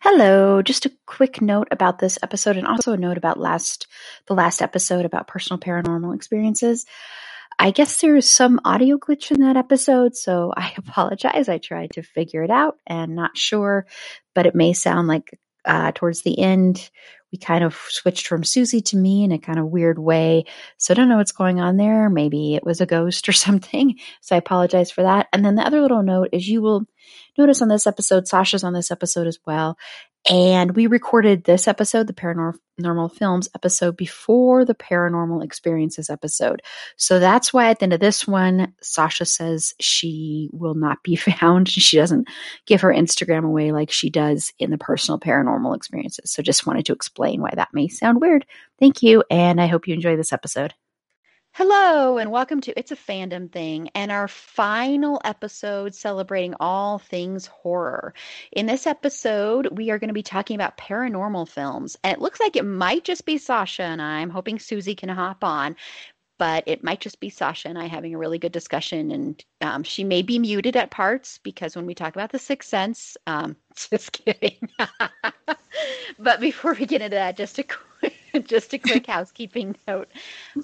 Hello, just a quick note about this episode and also a note about last the last episode about personal paranormal experiences. I guess there is some audio glitch in that episode, so I apologize. I tried to figure it out and not sure, but it may sound like uh, towards the end we kind of switched from Susi to me in a kind of weird way. So I don't know what's going on there. Maybe it was a ghost or something. So I apologize for that. And then the other little note is you will notice on this episode, Sasha's on this episode as well. And we recorded this episode, the Paranormal Films episode, before the Paranormal Experiences episode. So that's why at the end of this one, Sasha says she will not be found. She doesn't give her Instagram away like she does in the personal paranormal experiences. So just wanted to explain why that may sound weird. Thank you. And I hope you enjoy this episode. Hello, and welcome to It's a Fandom Thing and our final episode celebrating all things horror. In this episode, we are going to be talking about paranormal films, and it looks like it might just be Sasha and I. I'm hoping Susi can hop on, but it might just be Sasha and I having a really good discussion. And um, she may be muted at parts because when we talk about the Sixth Sense, um, just kidding. but before we get into that, just a quick just a quick housekeeping note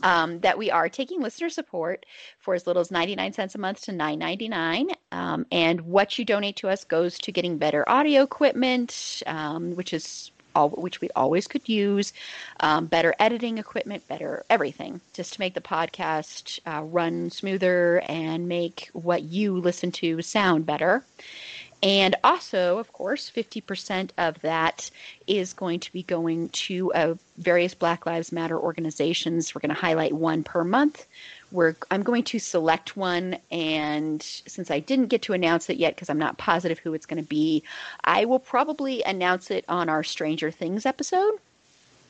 um, that we are taking listener support for as little as 99 cents a month to 9.99 um, and what you donate to us goes to getting better audio equipment um, which is all which we always could use um, better editing equipment better everything just to make the podcast uh, run smoother and make what you listen to sound better and also, of course, 50% of that is going to be going to uh, various Black Lives Matter organizations. We're going to highlight one per month. We're, I'm going to select one, and since I didn't get to announce it yet because I'm not positive who it's going to be, I will probably announce it on our Stranger Things episode.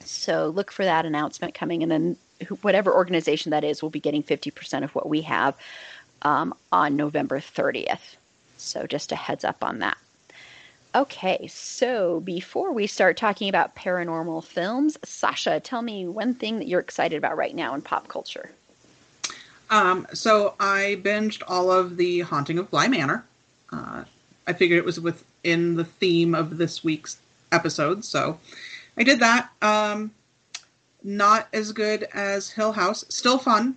So look for that announcement coming, and then whatever organization that is will be getting 50% of what we have um, on November 30th. So just a heads up on that. Okay, so before we start talking about paranormal films, Sasha, tell me one thing that you're excited about right now in pop culture. Um, so I binged all of the Haunting of Bly Manor. Uh, I figured it was within the theme of this week's episode, so I did that. Um, not as good as Hill House. Still fun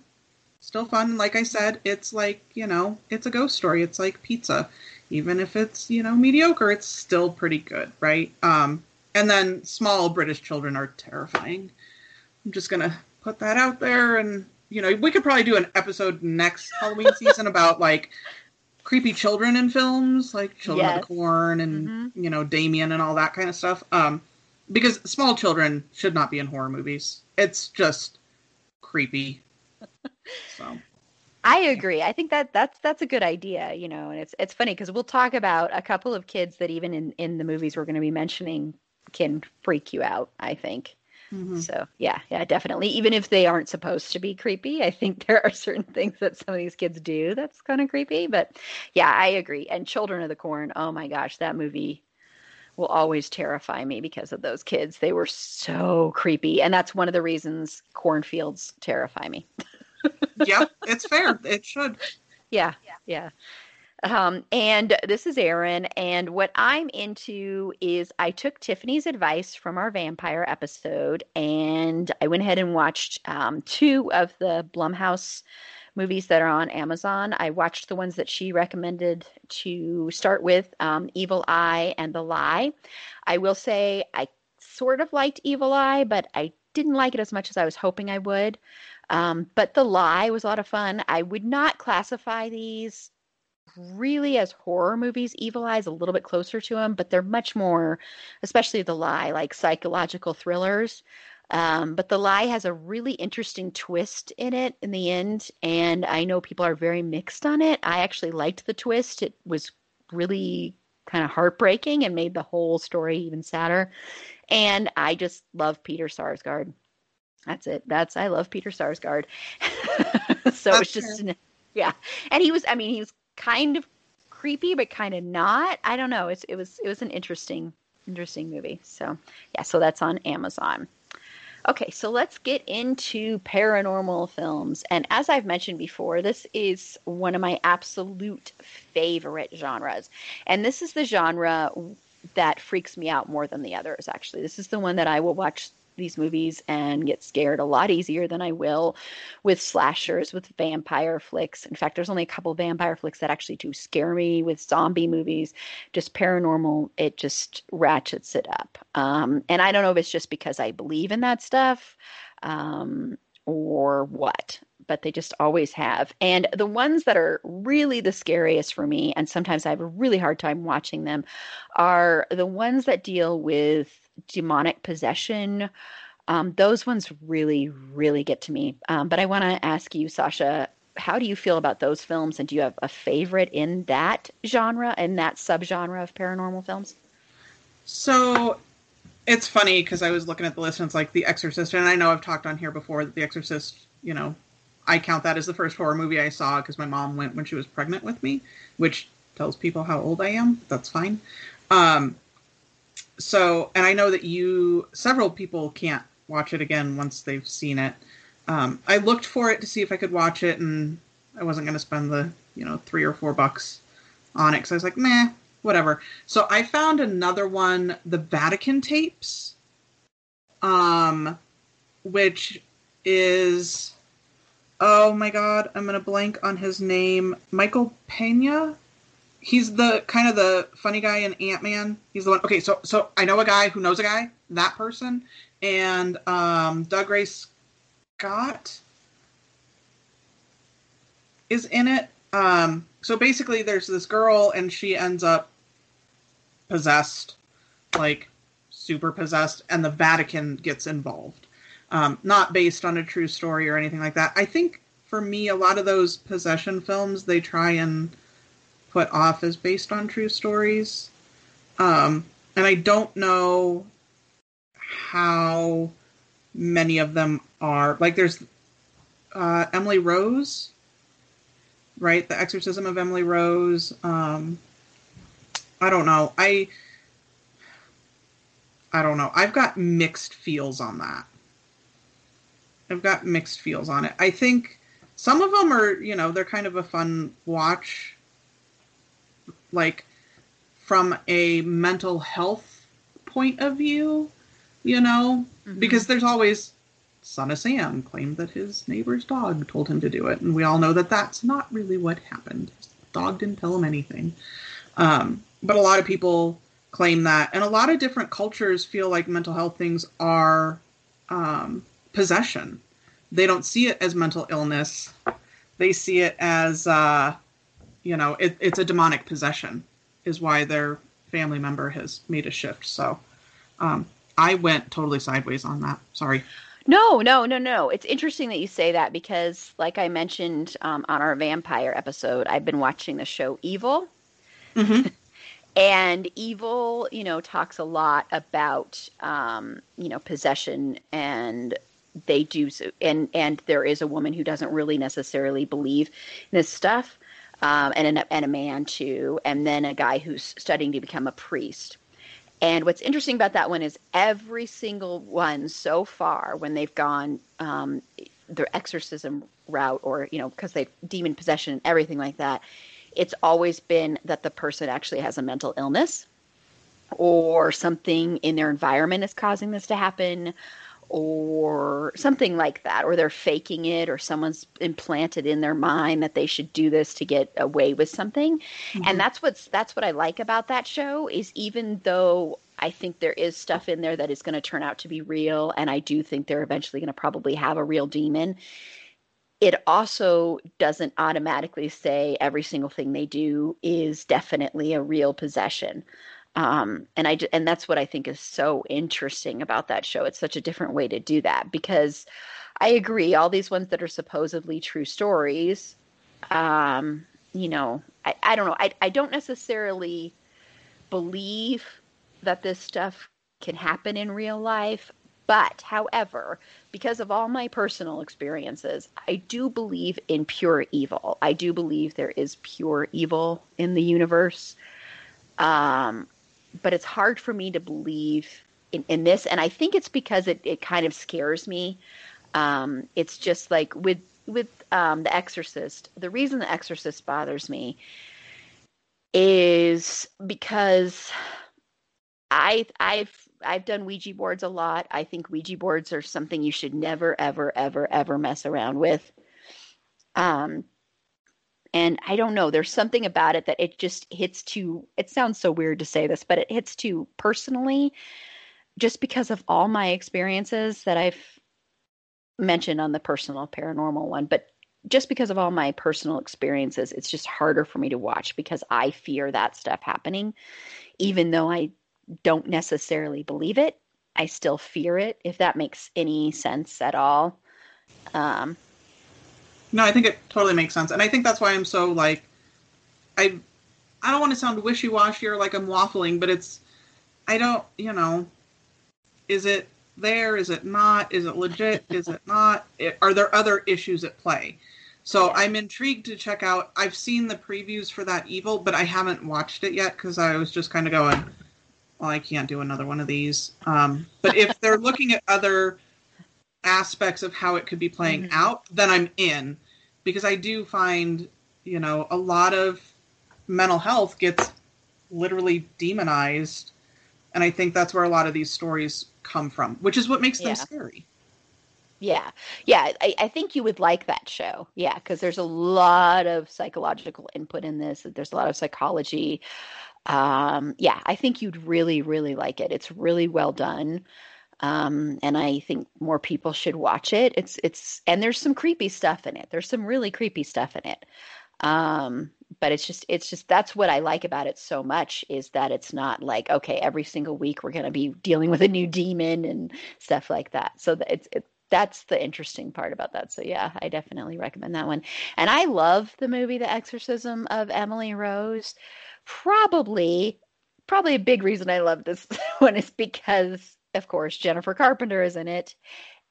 still fun. Like I said, it's like, you know, it's a ghost story. It's like pizza. Even if it's, you know, mediocre, it's still pretty good, right? Um, and then small British children are terrifying. I'm just going to put that out there. And, you know, we could probably do an episode next Halloween season about like creepy children in films, like Children yes. of the Corn and, mm-hmm. you know, Damien and all that kind of stuff. Um, because small children should not be in horror movies. It's just creepy so I agree. I think that that's that's a good idea, you know, and it's it's funny because we'll talk about a couple of kids that even in in the movies we're going to be mentioning can freak you out. I think. Mm-hmm. So yeah, yeah, definitely. Even if they aren't supposed to be creepy, I think there are certain things that some of these kids do that's kind of creepy. But yeah, I agree. And Children of the Corn, oh my gosh, that movie will always terrify me because of those kids. They were so creepy, and that's one of the reasons cornfields terrify me. yep, it's fair. It should. Yeah, yeah. Um, and this is Erin, and what I'm into is I took Tiffany's advice from our vampire episode, and I went ahead and watched um, two of the Blumhouse movies that are on Amazon. I watched the ones that she recommended to start with um, Evil Eye and The Lie. I will say I sort of liked Evil Eye, but I didn't like it as much as I was hoping I would. Um, but The Lie was a lot of fun. I would not classify these really as horror movies. Evil Eye is a little bit closer to them, but they're much more, especially The Lie, like psychological thrillers. Um, but The Lie has a really interesting twist in it in the end, and I know people are very mixed on it. I actually liked the twist. It was really kind of heartbreaking and made the whole story even sadder. And I just love Peter Sarsgaard. That's it. That's I love Peter Sarsgaard. so it's just yeah. And he was I mean he was kind of creepy but kind of not. I don't know. It's it was it was an interesting interesting movie. So yeah, so that's on Amazon. Okay, so let's get into paranormal films. And as I've mentioned before, this is one of my absolute favorite genres. And this is the genre that freaks me out more than the others, actually. This is the one that I will watch these movies and get scared a lot easier than I will with slashers, with vampire flicks. In fact, there's only a couple vampire flicks that actually do scare me. With zombie movies, just paranormal, it just ratchets it up. Um, and I don't know if it's just because I believe in that stuff um, or what but they just always have. And the ones that are really the scariest for me, and sometimes I have a really hard time watching them, are the ones that deal with demonic possession. Um, those ones really, really get to me. Um, but I want to ask you, Sasha, how do you feel about those films? And do you have a favorite in that genre and that subgenre of paranormal films? So it's funny because I was looking at the list and it's like The Exorcist, and I know I've talked on here before that The Exorcist, you know, I count that as the first horror movie I saw because my mom went when she was pregnant with me, which tells people how old I am. That's fine. Um, so, and I know that you, several people can't watch it again once they've seen it. Um, I looked for it to see if I could watch it, and I wasn't going to spend the, you know, three or four bucks on it because I was like, meh, whatever. So I found another one, the Vatican tapes, um, which is oh my god, I'm gonna blank on his name. Michael Pena. He's the kind of the funny guy in Ant Man. He's the one. Okay, so so I know a guy who knows a guy. That person and um, Dougray Scott is in it. Um, so basically, there's this girl, and she ends up possessed, like super possessed, and the Vatican gets involved um, not based on a true story or anything like that. I think for me, a lot of those possession films they try and put off as based on true stories, um, and I don't know how many of them are. Like, there's uh, Emily Rose, right? The Exorcism of Emily Rose. Um, I don't know. I I don't know. I've got mixed feels on that. I've got mixed feels on it. I think some of them are, you know, they're kind of a fun watch, like from a mental health point of view, you know, mm-hmm. because there's always Son of Sam claimed that his neighbor's dog told him to do it, and we all know that that's not really what happened. His dog didn't tell him anything. Um, but a lot of people claim that, and a lot of different cultures feel like mental health things are um, possession. They don't see it as mental illness. They see it as, uh, you know, it, it's a demonic possession, is why their family member has made a shift. So um, I went totally sideways on that. Sorry. No, no, no, no. It's interesting that you say that because, like I mentioned um, on our vampire episode, I've been watching the show Evil. Mm-hmm. and Evil, you know, talks a lot about, um, you know, possession and they do so, and and there is a woman who doesn't really necessarily believe in this stuff um, and, a, and a man too and then a guy who's studying to become a priest and what's interesting about that one is every single one so far when they've gone um, their exorcism route or you know because they demon possession and everything like that it's always been that the person actually has a mental illness or something in their environment is causing this to happen or something like that, or they're faking it, or someone's implanted in their mind that they should do this to get away with something. Mm-hmm. And that's what's that's what I like about that show is even though I think there is stuff in there that is going to turn out to be real, and I do think they're eventually going to probably have a real demon. It also doesn't automatically say every single thing they do is definitely a real possession. Um, and I and that's what I think is so interesting about that show. It's such a different way to do that because I agree. All these ones that are supposedly true stories, um, you know, I, I don't know. I I don't necessarily believe that this stuff can happen in real life. But, however, because of all my personal experiences, I do believe in pure evil. I do believe there is pure evil in the universe. Um, but it's hard for me to believe in, in this. And I think it's because it, it kind of scares me. Um, it's just like with with um, The Exorcist. The reason The Exorcist bothers me is because I I've I've done Ouija boards a lot. I think Ouija boards are something you should never ever ever ever mess around with. Um, and I don't know, there's something about it that it just hits too, it sounds so weird to say this, but it hits too personally just because of all my experiences that I've mentioned on the personal paranormal one. But just because of all my personal experiences, it's just harder for me to watch because I fear that stuff happening. Even though I don't necessarily believe it, I still fear it, if that makes any sense at all. Um, no, I think it totally makes sense, and I think that's why I'm so like, I, I don't want to sound wishy washy or like I'm waffling, but it's, I don't, you know, is it there? Is it not? Is it legit? is it not? It, are there other issues at play? So I'm intrigued to check out. I've seen the previews for that Evil, but I haven't watched it yet because I was just kind of going, well, I can't do another one of these. Um, but if they're looking at other aspects of how it could be playing mm-hmm. out, then I'm in because I do find, you know, a lot of mental health gets literally demonized and I think that's where a lot of these stories come from, which is what makes them yeah. scary. Yeah, yeah, I, I, think you would like that show. Yeah, because there's a lot of psychological input in this. There's a lot of psychology. Um, yeah, I think you'd really, really like it. It's really well done um, and I think more people should watch it. It's it's and there's some creepy stuff in it. There's some really creepy stuff in it. Um, but it's just it's just that's what I like about it so much is that it's not like okay every single week we're going to be dealing with a new demon and stuff like that. So it's it, that's the interesting part about that. So yeah, I definitely recommend that one. And I love the movie The Exorcism of Emily Rose. Probably probably a big reason I love this one is because of course, Jennifer Carpenter is in it.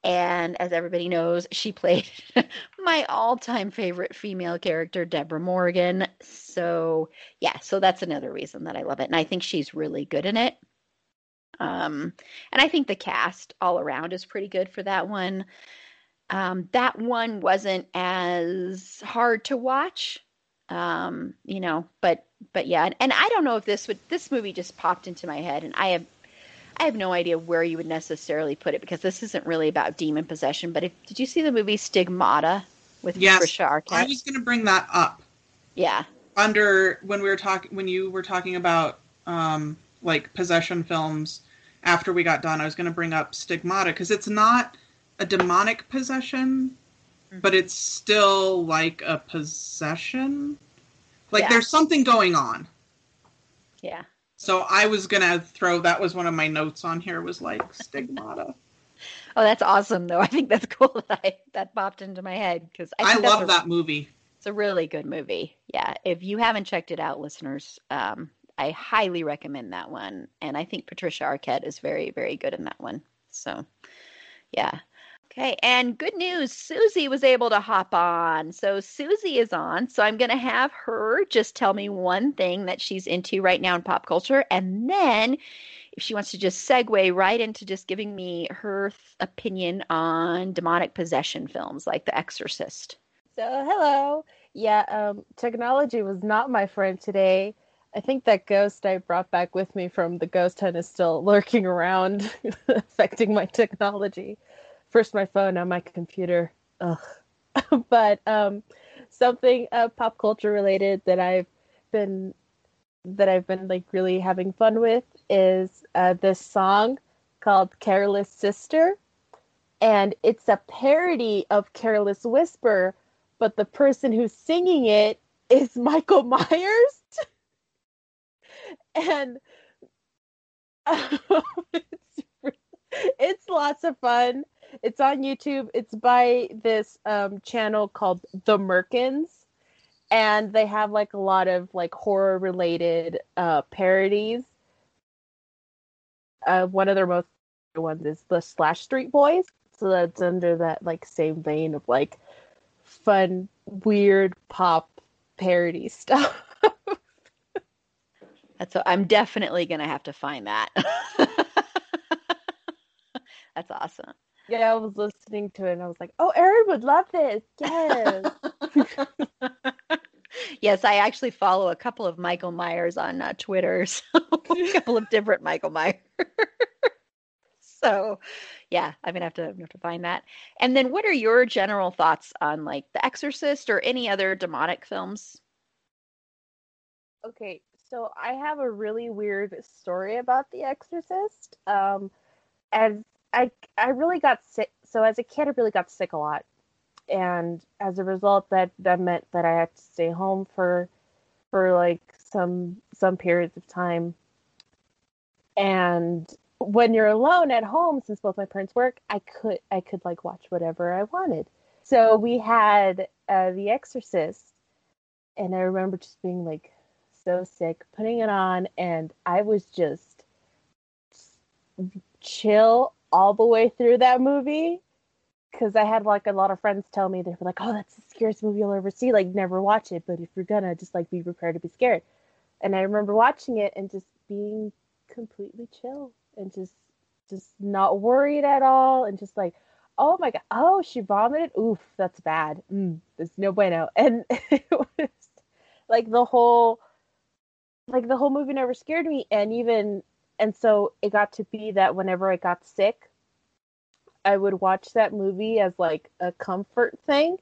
And as everybody knows, she played my all time favorite female character, Deborah Morgan. So, yeah, so that's another reason that I love it. And I think she's really good in it. Um, and I think the cast all around is pretty good for that one. Um, that one wasn't as hard to watch, um, you know, but but yeah, and, and I don't know if this would this movie just popped into my head, and I have I have no idea where you would necessarily put it because this isn't really about demon possession. But if, did you see the movie Stigmata with yes, Patricia Arquette? I was going to bring that up. Yeah. Under when we were talking when you were talking about um, like possession films after we got done, I was going to bring up Stigmata because it's not a demonic possession, mm-hmm. but it's still like a possession. Like yeah. there's something going on. Yeah. So I was gonna throw that was one of my notes on here was like stigmata. oh, that's awesome though. I think that's cool that I that popped into my head because I, I love a, that movie. It's a really good movie. Yeah, if you haven't checked it out, listeners, um, I highly recommend that one. And I think Patricia Arquette is very, very good in that one. So, yeah. Okay, and good news Susi was able to hop on. So Susi is on. So I'm going to have her just tell me one thing that she's into right now in pop culture. And then if she wants to just segue right into just giving me her th- opinion on demonic possession films like The Exorcist. So, hello. Yeah, um, technology was not my friend today. I think that ghost I brought back with me from the ghost hunt is still lurking around, affecting my technology. First my phone, now my computer. Ugh. but um, something uh, pop culture related that I've been that I've been like really having fun with is uh, this song called "Careless Sister," and it's a parody of "Careless Whisper," but the person who's singing it is Michael Myers, and it's, it's lots of fun. It's on YouTube. It's by this um, channel called The Merkins, and they have like a lot of like horror related uh, parodies. Uh, one of their most ones is the Slash Street Boys, so that's under that like same vein of like fun, weird pop parody stuff. That's so I'm definitely gonna have to find that. That's awesome. Yeah, I was listening to it and I was like, "Oh, Erin would love this." Yes. yes, I actually follow a couple of Michael Myers on uh, Twitter, so a couple of different Michael Myers. so, yeah, I'm gonna have to have to find that. And then, what are your general thoughts on like The Exorcist or any other demonic films? okay, so I have a really weird story about The Exorcist. Um, as I I really got sick. So as a kid, I really got sick a lot, and as a result, that that meant that I had to stay home for for like some some periods of time. And when you're alone at home, since both my parents work, I could I could like watch whatever I wanted. So we had uh, The Exorcist, and I remember just being like so sick, putting it on, and I was just chill all the way through that movie because I had like a lot of friends tell me they were like, "Oh, that's the scariest movie you'll ever see. Like, never watch it, but if you're gonna, just like be prepared to be scared." And I remember watching it and just being completely chill and just just not worried at all and just like, "Oh my god, oh she vomited. Oof, that's bad. Mm, there's no bueno." And it was like the whole like the whole movie never scared me and even and so it got to be that whenever I got sick, I would watch that movie as like a comfort thing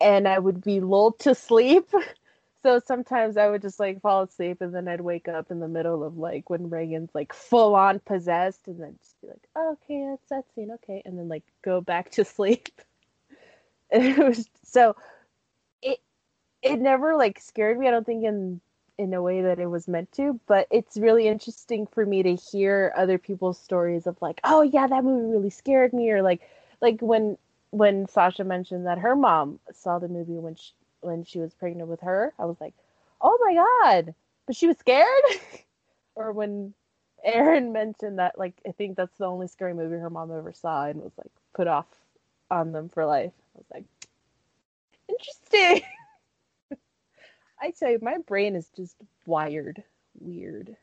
and I would be lulled to sleep. So sometimes I would just like fall asleep and then I'd wake up in the middle of like when Regan's like full on possessed and then just be like, oh, okay, that's that scene, okay, and then like go back to sleep. And it was so it it never like scared me. I don't think in in a way that it was meant to but it's really interesting for me to hear other people's stories of like oh yeah that movie really scared me or like like when when sasha mentioned that her mom saw the movie when she when she was pregnant with her i was like oh my god but she was scared? Or when erin mentioned that like i think that's the only scary movie her mom ever saw and was like put off on them for life. I was like interesting I tell you, my brain is just wired weird.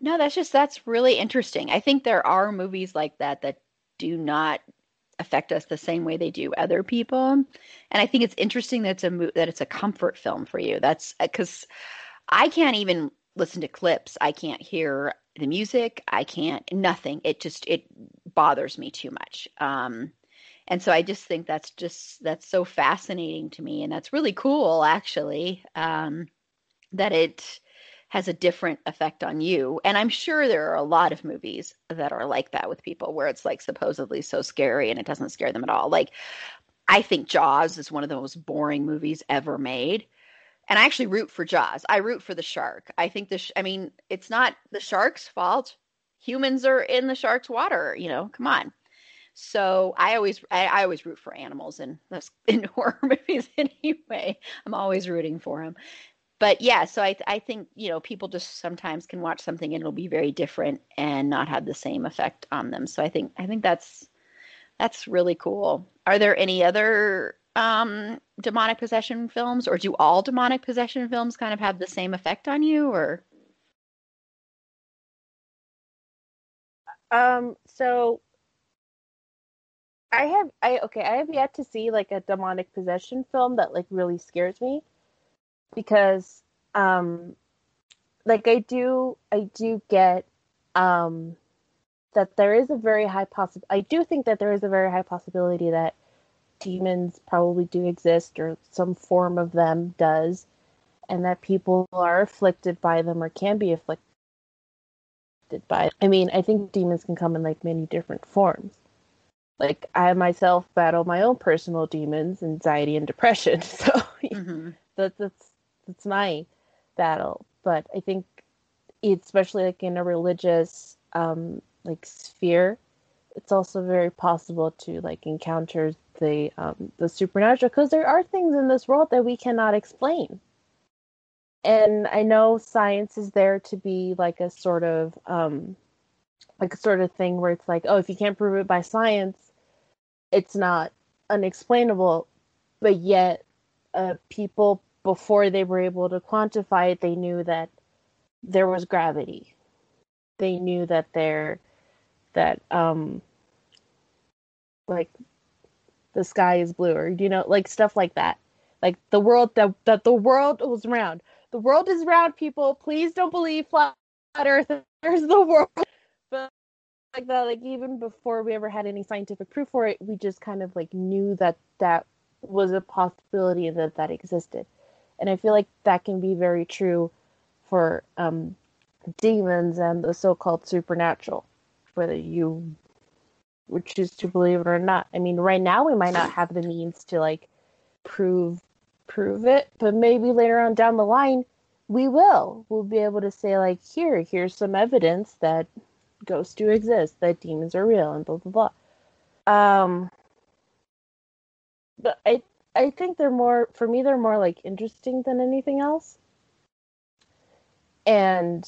No, that's just that's really interesting. I think there are movies like that that do not affect us the same way they do other people, and I think it's interesting that it's a mo- that it's a comfort film for you. That's because I can't even listen to clips. I can't hear the music. I can't nothing. It just it bothers me too much. Um, and so I just think that's just that's so fascinating to me, and that's really cool actually um, that it has a different effect on you. And I'm sure there are a lot of movies that are like that with people where it's like supposedly so scary and it doesn't scare them at all. Like I think Jaws is one of the most boring movies ever made. And I actually root for Jaws. I root for the shark. I think the sh- I mean, it's not the shark's fault. Humans are in the shark's water, you know. Come on. So I always I, I always root for animals in in horror movies anyway. I'm always rooting for them. But yeah, so I I think you know people just sometimes can watch something and it'll be very different and not have the same effect on them. So I think I think that's that's really cool. Are there any other um demonic possession films or do all demonic possession films kind of have the same effect on you or um so I have I okay, I have yet to see like a demonic possession film that like really scares me because um like I do I do get um that there is a very high possi I do think that there is a very high possibility that demons probably do exist or some form of them does and that people are afflicted by them or can be afflicted by Them. I mean, I think demons can come in like many different forms. Like I myself battle my own personal demons, anxiety and depression. So Mm-hmm. that's that's that's my battle. But I think especially like in a religious um like sphere, it's also very possible to like encounter the um the supernatural because there are things in this world that we cannot explain. And I know science is there to be like a sort of um like a sort of thing where it's like, oh, if you can't prove it by science, it's not unexplainable. But yet, uh, people before they were able to quantify it, they knew that there was gravity. They knew that there, that um, like the sky is blue, or you know, like stuff like that. Like the world that that the world was round. The world is round, people. Please don't believe flat Earth. There's the world, but like that. Like even before we ever had any scientific proof for it, we just kind of like knew that that was a possibility that that existed, and I feel like that can be very true for um, demons and the so-called supernatural, whether you would choose to believe it or not. I mean, right now we might not have the means to like prove prove it, but maybe later on down the line we will. We'll be able to say like, here, here's some evidence that ghosts do exist, that demons are real, and blah blah blah. Um, but I I think they're more for me. They're more like interesting than anything else. And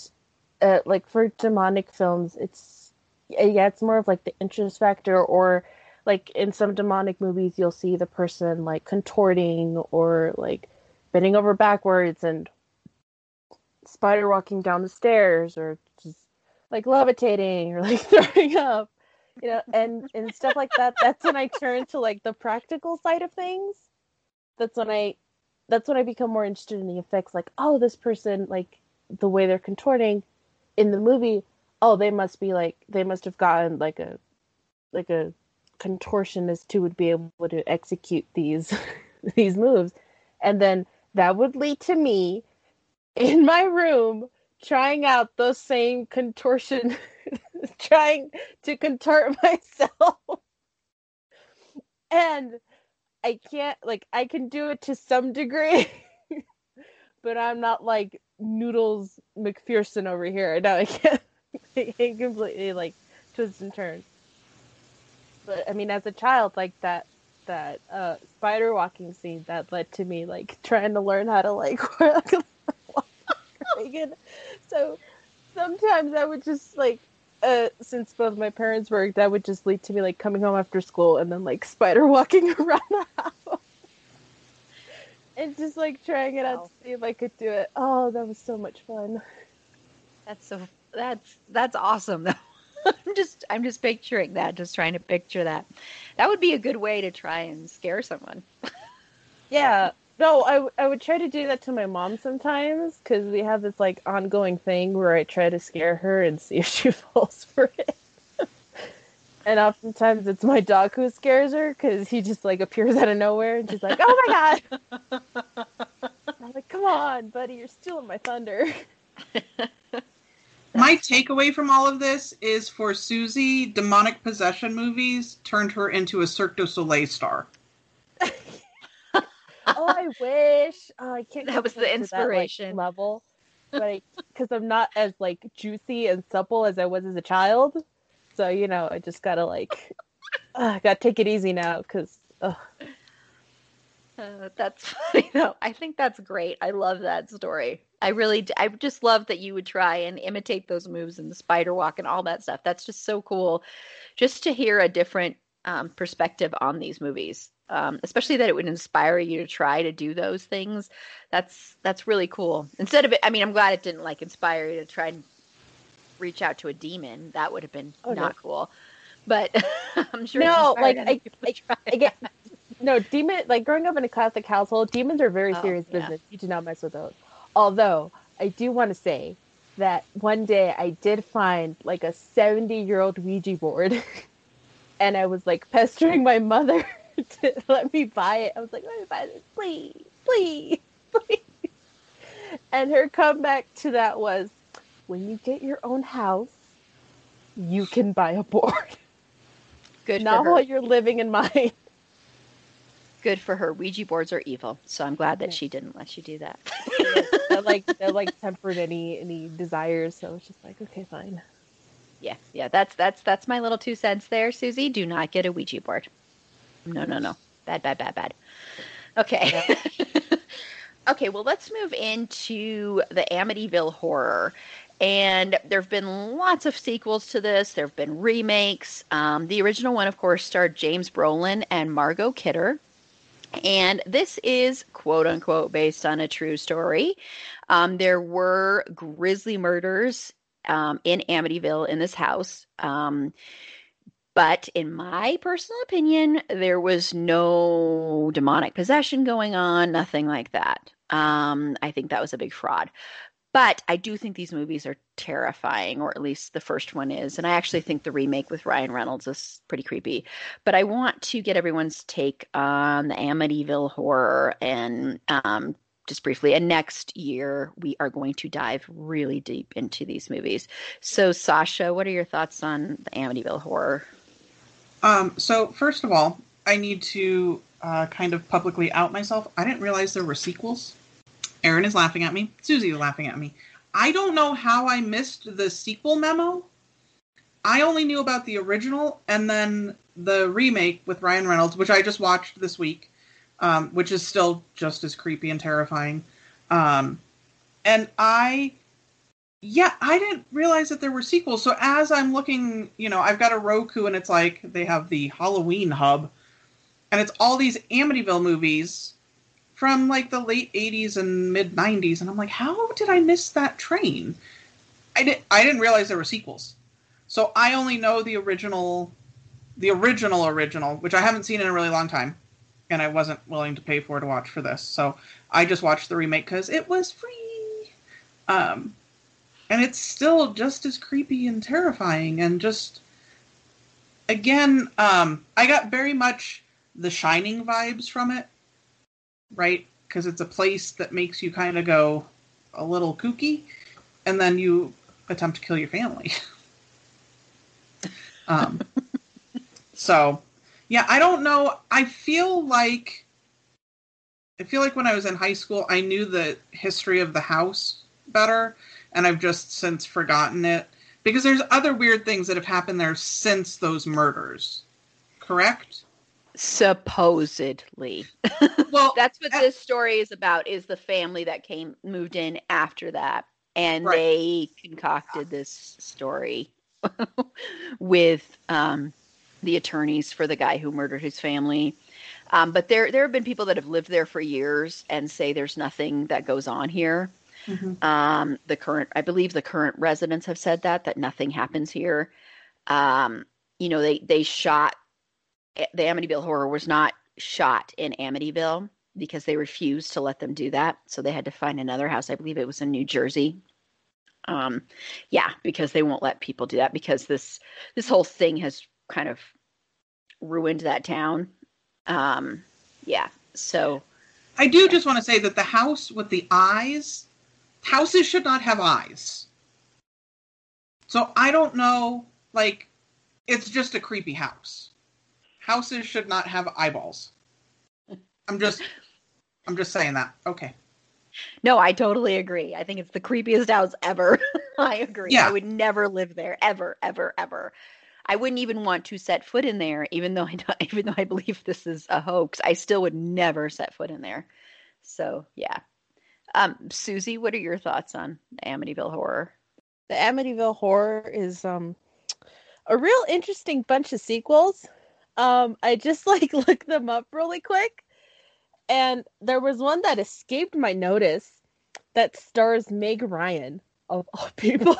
uh, like for demonic films, it's yeah, it's more of like the interest factor or like in some demonic movies you'll see the person like contorting or like bending over backwards and spider walking down the stairs or like levitating or like throwing up you know and and stuff like that. That's when i turn to like the practical side of things. That's when i that's when i become more interested in the effects like oh this person like the way they're contorting in the movie oh they must be like they must have gotten like a like a contortionist who would be able to execute these these moves. And then that would lead to me in my room trying out those same contortion trying to contort myself. And i can't like i can do it to some degree but i'm not like noodles mcpherson over here. I can't I can't completely like twist and turn. But i mean as a child like that that uh spider walking scene that led to me like trying to learn how to like So sometimes I would just like uh since both my parents worked, that would just lead to me like coming home after school and then like spider walking around the house. And just like trying it out Wow. to see if I could do it. Oh, that was so much fun. That's so that's that's awesome though. I'm just I'm just picturing that, just trying to picture that. That would be a good way to try and scare someone. Yeah. No, I, I would try to do that to my mom sometimes because we have this like ongoing thing where I try to scare her and see if she falls for it. and oftentimes it's my dog who scares her because he just like appears out of nowhere and she's like, "Oh my god!" I'm like, "Come on, buddy, you're stealing my thunder." My takeaway from all of this is for Susi, demonic possession movies turned her into a Cirque du Soleil star. Oh, I wish. Oh, I can't. That was the to that, like, inspiration. level, but because I'm not as like juicy and supple as I was as a child, so you know, I just gotta like, uh, gotta take it easy now because. Uh, that's funny though. I think that's great. I love that story. I really, d- I just love that you would try and imitate those moves and the spider walk and all that stuff. That's just so cool. Just to hear a different um, perspective on these movies, um, especially that it would inspire you to try to do those things. That's that's really cool. Instead of it, I mean, I'm glad it didn't like inspire you to try and reach out to a demon. That would have been Oh, no. not cool. But I'm sure. No, like, I- people to try I get no demon. Like growing up in a Catholic household, demons are very Oh, serious yeah. business. You do not mess with those. Although I do want to say that one day I did find like a 70 year old Ouija board and I was like pestering my mother to let me buy it. I was like, let me buy this, please, please, please. And her comeback to that was when you get your own house, you can buy a board. Good Not for her. while you're living in mine. Good for her. Ouija boards are evil, so I'm glad that she didn't let you do that. they're like they're like tempered any any desires, so it's just like, okay, fine. yeah, yeah. That's that's that's my little two cents there, Susi. Do not get a Ouija board. No, no, no. Bad, bad, bad, bad. Okay. okay. Well, let's move into the Amityville horror. And there have been lots of sequels to this. There have been remakes. Um, the original one, of course, starred James Brolin and Margot Kidder. And this is quote unquote based on a true story. Um, there were grisly murders um, in Amityville in this house. Um, but in my personal opinion, there was no demonic possession going on, nothing like that. Um, I think that was a big fraud. But I do think these movies are terrifying, or at least the first one is. And I actually think the remake with Ryan Reynolds is pretty creepy. But I want to get everyone's take on the Amityville horror and um, just briefly. And next year, we are going to dive really deep into these movies. So, Sasha, what are your thoughts on the Amityville horror? Um, so first of all, I need to uh, kind of publicly out myself. I didn't realize there were sequels. Erin is laughing at me. Susi is laughing at me. I don't know how I missed the sequel memo. I only knew about the original and then the remake with Ryan Reynolds, which I just watched this week, um, which is still just as creepy and terrifying. Um, and I yeah, I didn't realize that there were sequels. So as I'm looking, you know, I've got a Roku and it's like they have the Halloween hub and it's all these Amityville movies from like the late 80s and mid 90s and I'm like, how did I miss that train? I didn't I didn't realize there were sequels. So I only know the original the original original, which I haven't seen in a really long time and I wasn't willing to pay for to watch for this. So I just watched the remake cuz it was free. Um and it's still just as creepy and terrifying and just again um i got very much the shining vibes from it right? Because it's a place that makes you kind of go a little kooky and then you attempt to kill your family. Um so yeah i don't know. I feel like i feel like when i was in high school i knew the history of the house better and I've just since forgotten it because there's other weird things that have happened there since those murders. Correct? Supposedly. Well, That's what this story is about is the family that came moved in after that and Right. they concocted this story with um, the attorneys for the guy who murdered his family. Um, but there there have been people that have lived there for years and say there's nothing that goes on here. Mhm. Um, the current, I believe, the current residents have said that that nothing happens here. Um, you know, they they shot eh, the Amityville Horror was not shot in Amityville because they refused to let them do that, so they had to find another house. I believe it was in New Jersey. Um, yeah, because they won't let people do that because this this whole thing has kind of ruined that town. Um, yeah, so I do just want to say that the house with the eyes, houses should not have eyes. So I don't know, like, it's just a creepy house. Houses should not have eyeballs. I'm just, I'm just saying that. Okay. No, I totally agree. I think it's the creepiest house ever. I agree. Yeah. I would never live there ever, ever, ever. I wouldn't even want to set foot in there, even though I even though I believe this is a hoax. I still would never set foot in there. So yeah. Um, Susi, what are your thoughts on the Amityville horror? The Amityville Horror is um a real interesting bunch of sequels. Um, I just like looked them up really quick, and there was one that escaped my notice that stars Meg Ryan of all people,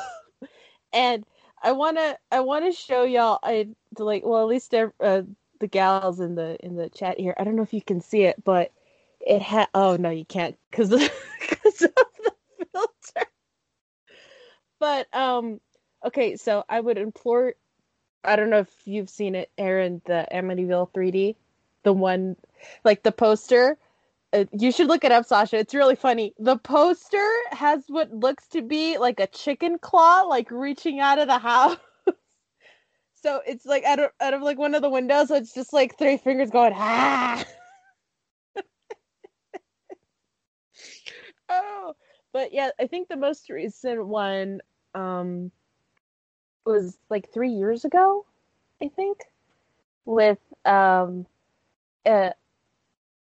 and I wanna I wanna show y'all I like well at least uh, the gals in the in the chat here. I don't know if you can see it, but it had oh no you can't because of the filter. But um, okay, so I would implore. I don't know if you've seen it, Erin, the Amityville 3D, the one, like the poster. Uh, you should look it up, Sasha. It's really funny. The poster has what looks to be like a chicken claw, like reaching out of the house. so it's like out of, out of like one of the windows. So it's just like three fingers going ah. oh, but yeah, I think the most recent one um was like three years ago, I think, with um, uh,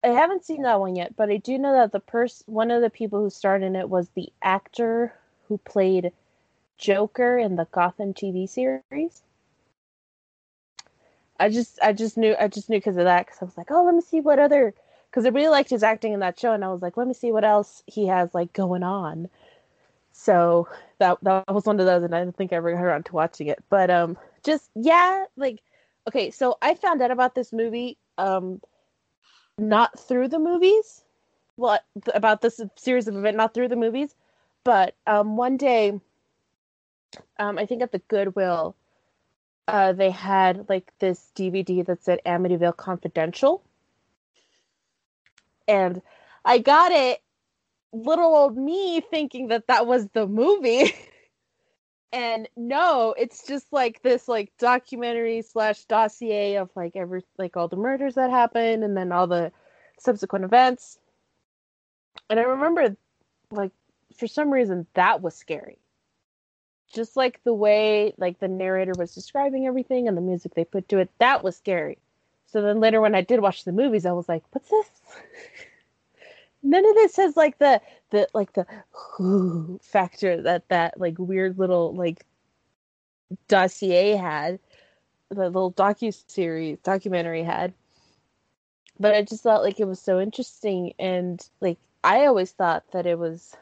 I haven't seen that one yet, but I do know that the person, one of the people who starred in it was the actor who played Joker in the Gotham TV series. I just, I just knew, I just knew because of that. Because I was like, oh, let me see what other, because I really liked his acting in that show, and I was like, let me see what else he has like going on. So that that was one of those, and I didn't think I ever got around to watching it. But um, just yeah, like okay, so I found out about this movie um, not through the movies, well, about this series of events, not through the movies, but um, one day, um, I think at the Goodwill, uh, they had like this DVD that said Amityville Confidential, and I got it little old me thinking that that was the movie. and no, it's just like this like documentary slash dossier of like every like all the murders that happened and then all the subsequent events. And I remember like for some reason that was scary. Just like the way like the narrator was describing everything and the music they put to it, that was scary. So then later when I did watch the movies, I was like, what's this? none of this has like the the like the factor that that like weird little like dossier had the little docu series documentary had. But i just thought like it was so interesting and like i always thought that it was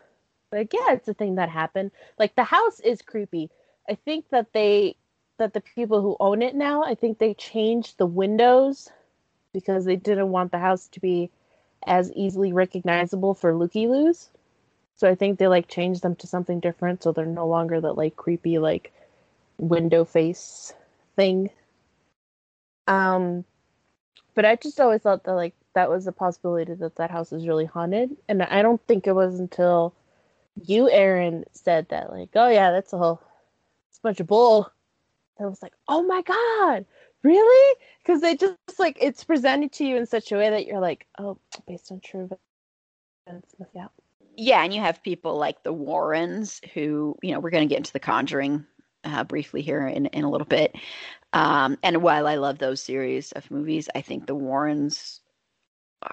like yeah it's a thing that happened. Like the house is creepy. I think that they that the people who own it now i think they changed the windows because they didn't want the house to be as easily recognizable for looky loos. So I think they like changed them to something different so they're no longer that like creepy like window face thing. Um but I just always thought that like that was a possibility that that house is really haunted and I don't think it was until you Erin said that like oh yeah that's a whole it's a bunch of bull. I was like, "Oh my god really? Because they just like it's presented to you in such a way that you're like, oh, based on true events, yeah. Yeah, and you have people like the Warrens, who you know we're going to get into the Conjuring uh, briefly here in in a little bit. Um, and while I love those series of movies, I think the Warrens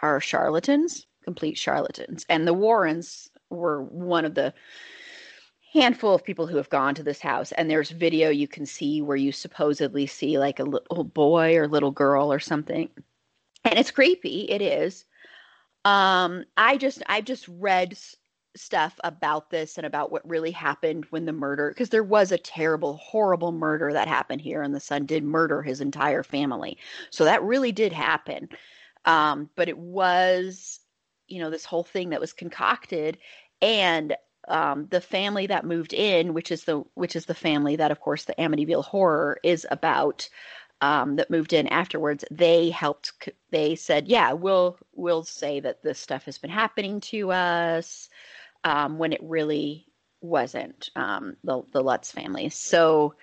are charlatans, complete charlatans, and the Warrens were one of the handful of people who have gone to this house and there's video you can see where you supposedly see like a little boy or little girl or something. And it's creepy. It is. Um i just i've just read stuff about this and about what really happened when the murder because there was a terrible horrible murder that happened here and the son did murder his entire family. So that really did happen. Um but it was you know this whole thing that was concocted and um, the family that moved in, which is the which is the family that, of course, the Amityville Horror is about, um, that moved in afterwards. They helped. They said, "Yeah, we'll we'll say that this stuff has been happening to us," um, when it really wasn't. Um, the the Lutz family. So,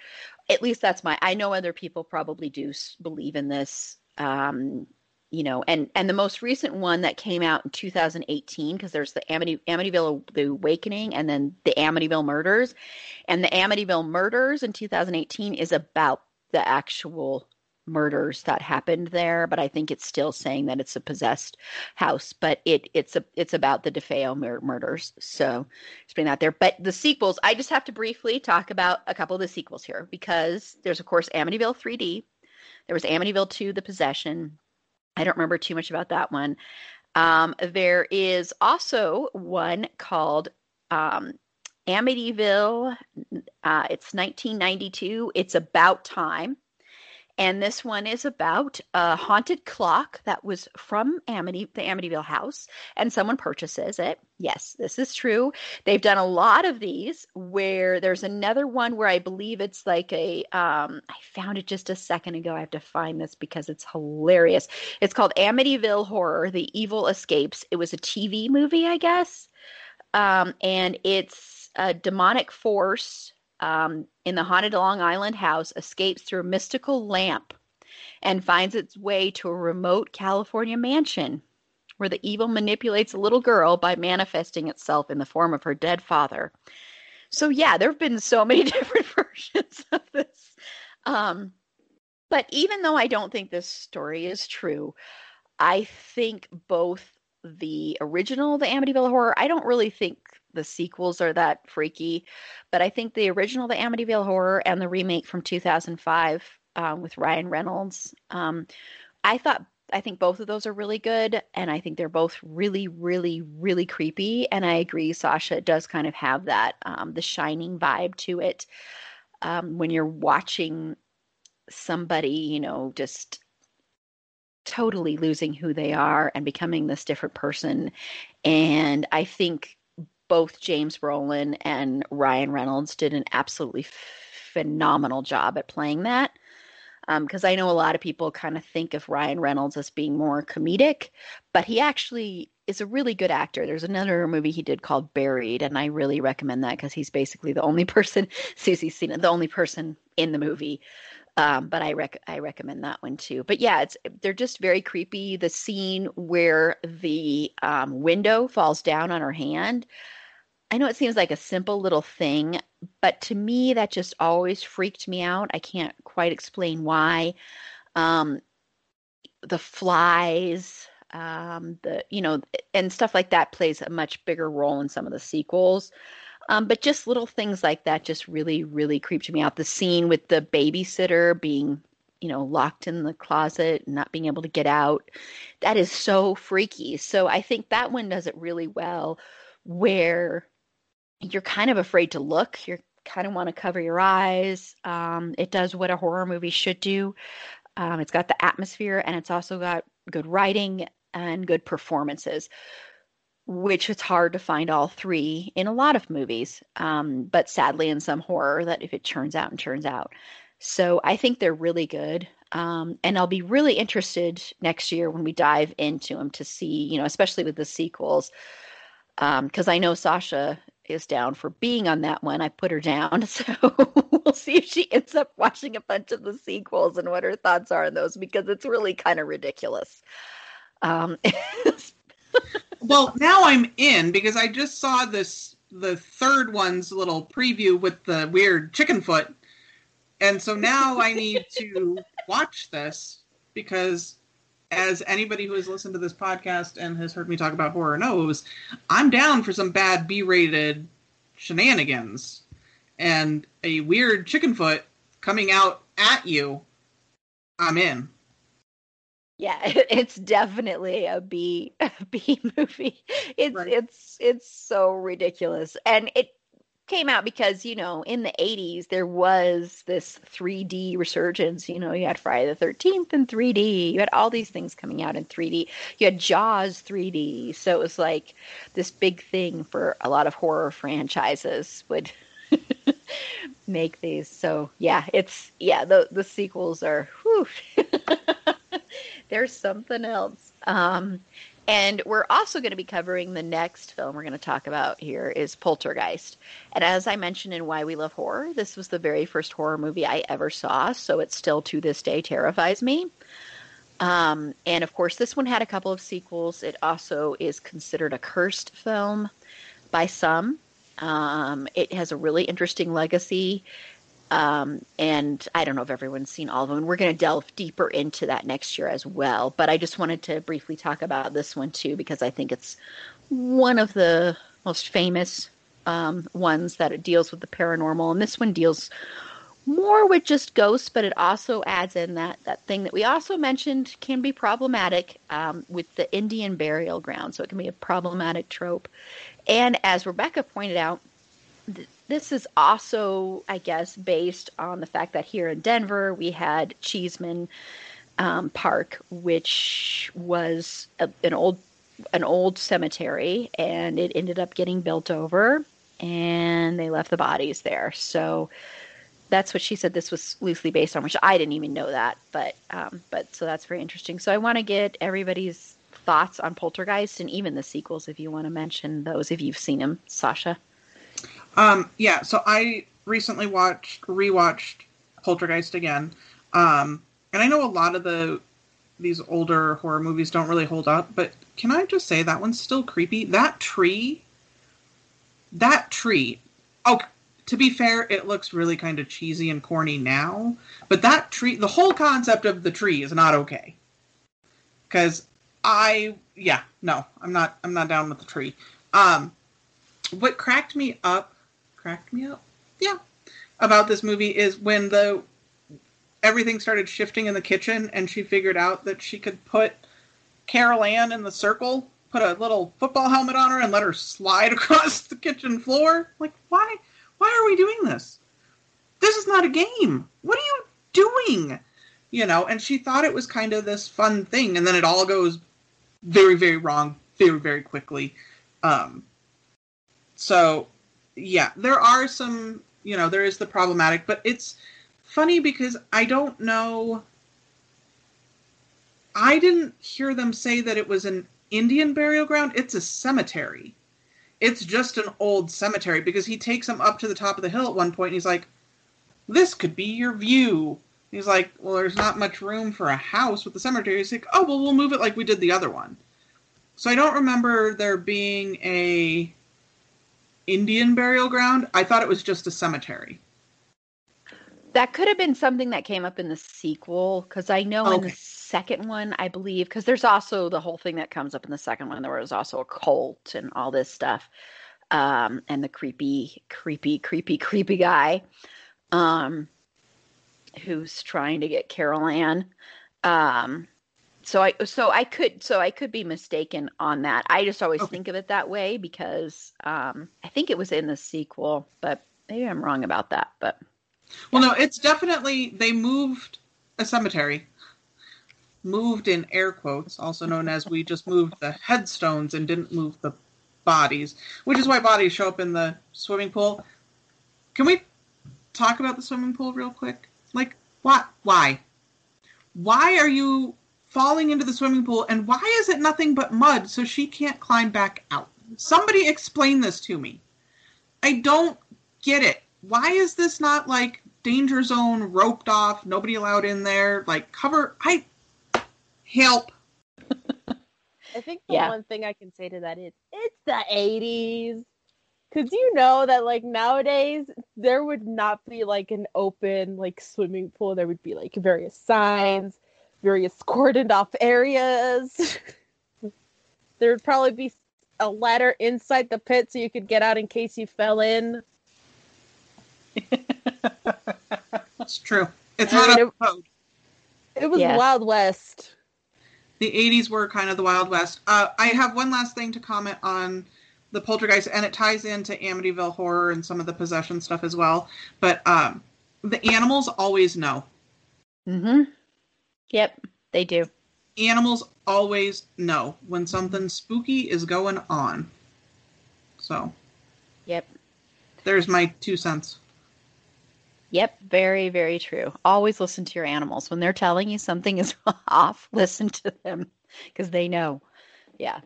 at least that's my. I know other people probably do believe in this. You know, and and the most recent one that came out in 2018 because there's the Amity, Amityville the Awakening and then the Amityville Murders, and the Amityville Murders in 2018 is about the actual murders that happened there, but I think it's still saying that it's a possessed house, but it it's a it's about the DeFeo mur- murders. So just putting that there. But the sequels, I just have to briefly talk about a couple of the sequels here because there's of course Amityville 3D. There was Amityville 2, The Possession. I don't remember too much about that one. Um, there is also one called um, Amityville. Uh, it's 1992. It's about time. And this one is about a haunted clock that was from Amity, the Amityville house, and someone purchases it. Yes, this is true. They've done a lot of these where there's another one where I believe it's like a, um, I found it just a second ago. I have to find this because it's hilarious. It's called Amityville Horror The Evil Escapes. It was a TV movie, I guess. Um, and it's a demonic force um, in the haunted Long Island house escapes through a mystical lamp and finds its way to a remote California mansion where the evil manipulates a little girl by manifesting itself in the form of her dead father. So, yeah, there have been so many different versions of this. Um, but even though I don't think this story is true, I think both the original, the Amityville Horror, I don't really think the sequels are that freaky, but I think the original, the Amityville Horror, and the remake from 2005 um, with Ryan Reynolds, um, I thought I think both of those are really good, and I think they're both really, really, really creepy. And I agree, Sasha does kind of have that um, the Shining vibe to it um, when you're watching somebody, you know, just totally losing who they are and becoming this different person. And I think both James Brolin and Ryan Reynolds did an absolutely phenomenal job at playing that. Because um, I know a lot of people kind of think of Ryan Reynolds as being more comedic, but he actually is a really good actor. There's another movie he did called Buried, and I really recommend that because he's basically the only person, Susi's seen the only person in the movie. Um, but I rec- I recommend that one too. But yeah, it's they're just very creepy. The scene where the um, window falls down on her hand. I know it seems like a simple little thing, but to me, that just always freaked me out. I can't quite explain why. Um, the flies, um, the you know, and stuff like that plays a much bigger role in some of the sequels. Um, but just little things like that just really, really creeped me out. The scene with the babysitter being, you know, locked in the closet and not being able to get out, that is so freaky. So I think that one does it really well, where you're kind of afraid to look. You kind of want to cover your eyes. Um, it does what a horror movie should do. Um, it's got the atmosphere and it's also got good writing and good performances, which it's hard to find all three in a lot of movies. Um, but sadly, in some horror, that if it turns out and turns out. So I think they're really good. Um, and I'll be really interested next year when we dive into them to see, you know, especially with the sequels, because um, I know Sasha is down for being on that one. I put her down. So we'll see if she ends up watching a bunch of the sequels and what her thoughts are on those because it's really kind of ridiculous. Um, well, now I'm in because I just saw this the third one's little preview with the weird chicken foot. And so now I need to watch this because as anybody who has listened to this podcast and has heard me talk about horror knows, I'm down for some bad B-rated shenanigans and a weird chicken foot coming out at you. I'm in. Yeah, it's definitely a B a B movie. It's right. it's it's so ridiculous, and it came out because you know in the 80s there was this 3d resurgence you know you had friday the 13th in 3d you had all these things coming out in 3d you had jaws 3d so it was like this big thing for a lot of horror franchises would make these. So yeah it's yeah the the sequels are whew, there's something else. Um and we're also going to be covering the next film we're going to talk about here is Poltergeist. And as I mentioned in Why We Love Horror, this was the very first horror movie I ever saw, so it still to this day terrifies me. Um, and of course, this one had a couple of sequels. It also is considered a cursed film by some. Um, it has a really interesting legacy. Um, and I don't know if everyone's seen all of them. And we're going to delve deeper into that next year as well. But I just wanted to briefly talk about this one too, because I think it's one of the most famous um, ones that it deals with the paranormal. And this one deals more with just ghosts, but it also adds in that, that thing that we also mentioned can be problematic um, with the Indian burial ground. So it can be a problematic trope. And as Rebecca pointed out, this is also, I guess, based on the fact that here in Denver we had Cheesman um, Park, which was a, an old an old cemetery, and it ended up getting built over, and they left the bodies there. So that's what she said. This was loosely based on, which I didn't even know that, but um, but so that's very interesting. So I want to get everybody's thoughts on Poltergeist and even the sequels, if you want to mention those, if you've seen them, Sasha. Um, yeah, so I recently watched rewatched Poltergeist again. Um, and I know a lot of the these older horror movies don't really hold up, but can I just say that one's still creepy? That tree that tree. Oh, to be fair, it looks really kind of cheesy and corny now, but that tree, the whole concept of the tree is not okay. Cuz I yeah, no, I'm not I'm not down with the tree. Um what cracked me up cracked me up. Yeah. About this movie is when the everything started shifting in the kitchen and she figured out that she could put Carol Anne in the circle, put a little football helmet on her and let her slide across the kitchen floor. Like, why why are we doing this? This is not a game. What are you doing? You know, and she thought it was kind of this fun thing, and then it all goes very, very wrong very, very quickly. Um, so yeah, there are some, you know, there is the problematic, but it's funny because I don't know. I didn't hear them say that it was an Indian burial ground. It's a cemetery. It's just an old cemetery because he takes him up to the top of the hill at one point and he's like, This could be your view. He's like, Well, there's not much room for a house with the cemetery. He's like, Oh, well, we'll move it like we did the other one. So I don't remember there being a Indian burial ground. I thought it was just a cemetery. That could have been something that came up in the sequel because I know in the second one, I believe, because there's also the whole thing that comes up in the second one. There was also a cult and all this stuff, um, and the creepy, creepy, creepy, creepy guy, um, who's trying to get Carol Anne. Um, so I, so I could, so I could be mistaken on that. I just always Okay. think of it that way because um, I think it was in the sequel, but maybe I'm wrong about that. But Well, no, it's definitely they moved a cemetery. Moved in air quotes, also known as we just moved the headstones and didn't move the bodies, which is why bodies show up in the swimming pool. Can we talk about the swimming pool real quick? Like, what? Why? Why are you falling into the swimming pool and why is it nothing but mud so she can't climb back out? Somebody explain this to me. I don't get it. Why is this not like danger zone roped off, nobody allowed in there, like cover I help. I think the Yeah. one thing I can say to that is it's the 80s. Cause you know that like nowadays there would not be like an open like swimming pool. There would be like various signs, various cordoned off areas. there would probably be a ladder inside the pit so you could get out in case you fell in. It's true. It's I not mean, up code. It was Yes. Wild West. The 80s were kind of the Wild West. Uh, I have one last thing to comment on the Poltergeist, and it ties into Amityville Horror and some of the possession stuff as well. But um, the animals always know. mm-hmm. Yep, they do. Animals always know when something spooky is going on. So Yep. there's my two cents. Yep, very, very true. Always listen to your animals. When they're telling you something is off, listen to them because they know. Yeah.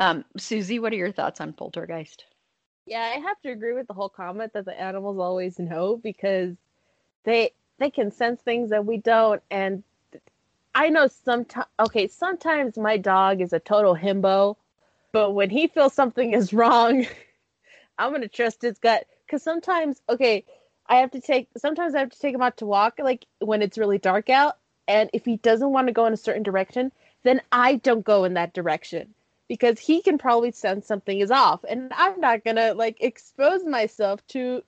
Um, Susi, what are your thoughts on Poltergeist? Yeah, I have to agree with the whole comment that the animals always know because they they can sense things that we don't and I know sometimes okay, sometimes my dog is a total himbo, but when he feels something is wrong, I'm to trust his gut. Cuz sometimes okay, I have to take sometimes I have to take him out to walk like when it's really dark out and if he doesn't want to go in a certain direction, then I don't go in that direction because he can probably sense something is off and i'm not gonna like expose myself to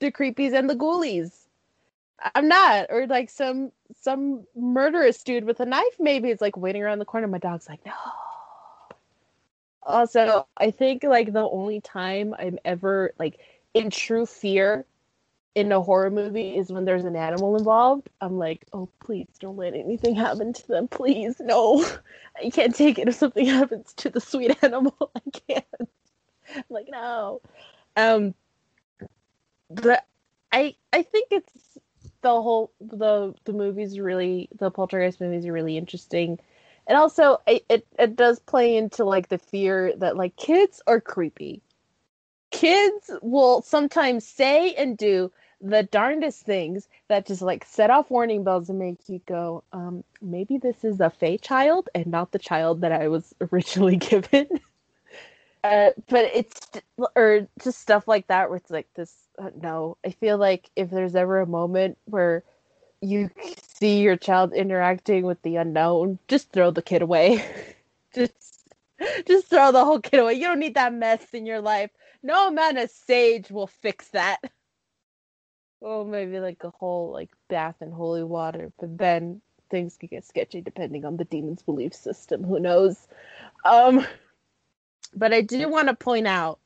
the creepies and the ghoulies. I'm not or like some some murderous dude with a knife maybe is like waiting around the corner my dog's like no also i think like the only time i'm ever like in true fear in a horror movie is when there's an animal involved. I'm like, oh, please don't let anything happen to them. Please, no. I can't take it if something happens to the sweet animal. I can't. I'm like, no. Um, but I I think it's the whole the the movies really the poltergeist movies are really interesting. And also it, it, it does play into like the fear that like kids are creepy. Kids will sometimes say and do the darndest things that just like set off warning bells and make you go um maybe this is a fey child and not the child that i was originally given. Uh, but it's or just stuff like that where it's like this no. I feel like if there's ever a moment where you see your child interacting with the unknown just throw the kid away. Just just throw the whole kid away. You don't need that mess in your life. No amount of sage will fix that. Well maybe like a whole like bath in holy water but then things could get sketchy depending on the demon's belief system. Who knows? Um but I do want to point out,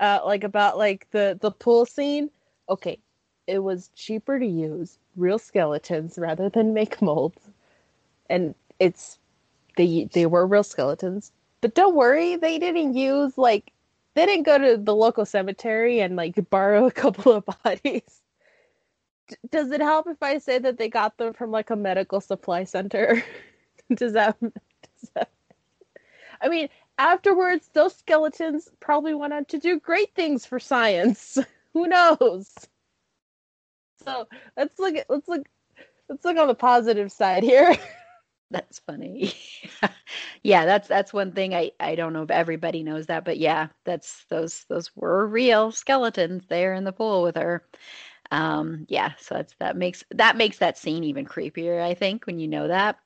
uh, like about like the the pool scene. Okay, it was cheaper to use real skeletons rather than make molds, and it's they they were real skeletons. But don't worry, they didn't use like they didn't go to the local cemetery and like borrow a couple of bodies. Does it help if I say that they got them from like a medical supply center? does that? Does that I mean, afterwards, those skeletons probably went on to do great things for science. Who knows? So let's look at let's look let's look on the positive side here. That's funny. yeah, that's that's one thing I I don't know if everybody knows that, but yeah, that's those those were real skeletons there in the pool with her. Um yeah, so that's that makes that makes that scene even creepier, I think, when you know that.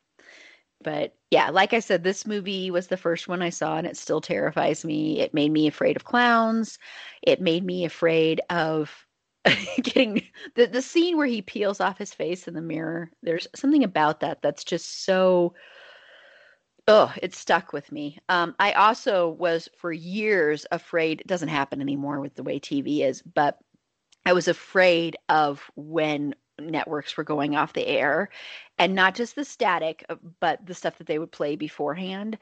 But yeah, like I said, this movie was the first one I saw, and it still terrifies me. It made me afraid of clowns. It made me afraid of getting the the scene where he peels off his face in the mirror. There's something about that that's just so. Oh, it stuck with me. Um, I also was for years afraid. It doesn't happen anymore with the way TV is, but I was afraid of when networks were going off the air and not just the static uh, but the stuff that they would play beforehand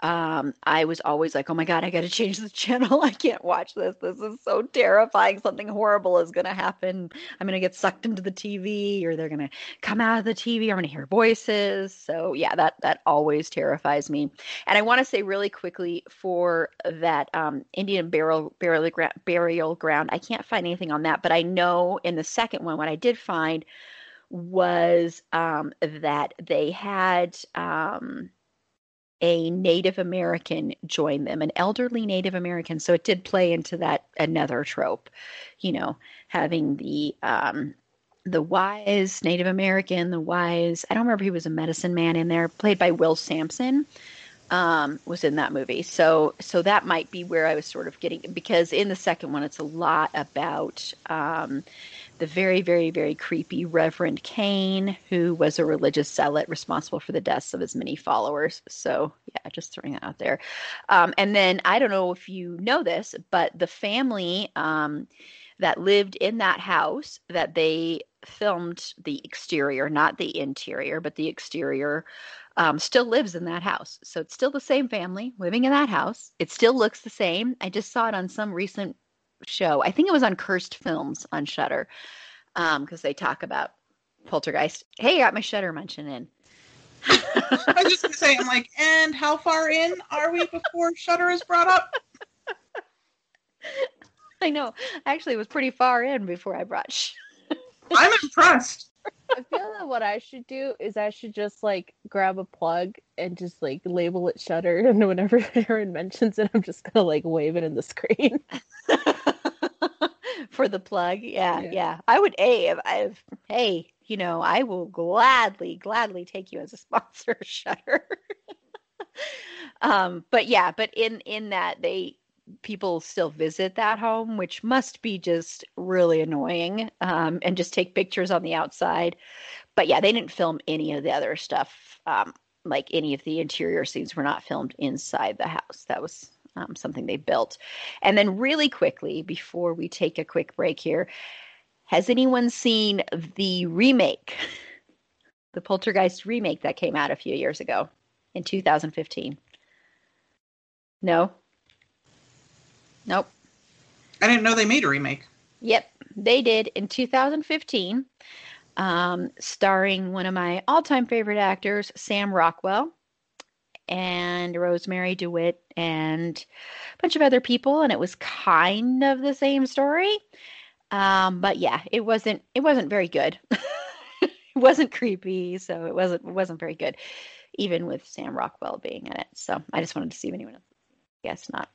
um, I was always like, oh my God, I got to change the channel. I can't watch this. This is so terrifying. Something horrible is going to happen. I'm going to get sucked into the TV or they're going to come out of the TV. I'm going to hear voices. So yeah, that, that always terrifies me. And I want to say really quickly for that um, Indian burial, burial, burial ground, I can't find anything on that, but I know in the second one, what I did find was um, that they had um, a Native American join them, an elderly Native American. So it did play into that another trope, you know, having the um, the wise Native American, the wise. I don't remember he was a medicine man in there, played by Will Sampson. Um, was in that movie. So so that might be where I was sort of getting because in the second one it's a lot about um, the very, very, very creepy Reverend Kane, who was a religious zealot responsible for the deaths of his many followers. So, yeah, just throwing that out there. Um, and then I don't know if you know this, but the family um, that lived in that house that they filmed the exterior, not the interior, but the exterior. Um, still lives in that house. So it's still the same family living in that house. It still looks the same. I just saw it on some recent show. I think it was on Cursed Films on Shudder Um because um, they talk about Poltergeist. Hey, I got my Shudder mention in. I was just gonna say, I'm like, and how far in are we before Shudder is brought up? I know. Actually, it was pretty far in before I brought. Sh- I'm impressed. I feel that what I should do is I should just like grab a plug and just like label it Shudder, and whenever Erin mentions it, I'm just gonna like wave it in the screen. For the plug, yeah, yeah, yeah. I would a if I hey, you know, I will gladly, gladly take you as a sponsor, Shudder. um, but yeah, but in in that they people still visit that home, which must be just really annoying, um, and just take pictures on the outside. But yeah, they didn't film any of the other stuff. Um, like any of the interior scenes were not filmed inside the house. That was um, something they built. And then, really quickly, before we take a quick break here, has anyone seen the remake, the Poltergeist remake that came out a few years ago in 2015? No? Nope. I didn't know they made a remake. Yep, they did in 2015, um, starring one of my all time favorite actors, Sam Rockwell, and Rosemarie DeWitt, and a bunch of other people. And it was kind of the same story. Um, but yeah, it wasn't it wasn't very good. it wasn't creepy, so it wasn't it wasn't very good, even with Sam Rockwell being in it. So I just wanted to see if anyone else. Guess not.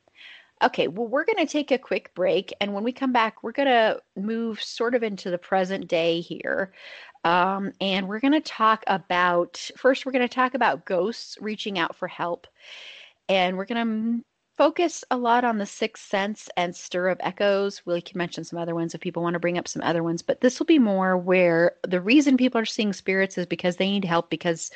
Okay, well, we're going to take a quick break. And when we come back, we're going to move sort of into the present day here. Um, and we're going to talk about first, we're going to talk about ghosts reaching out for help. And we're going to focus a lot on the sixth sense and stir of echoes. We can mention some other ones if people want to bring up some other ones, but this will be more where the reason people are seeing spirits is because they need help because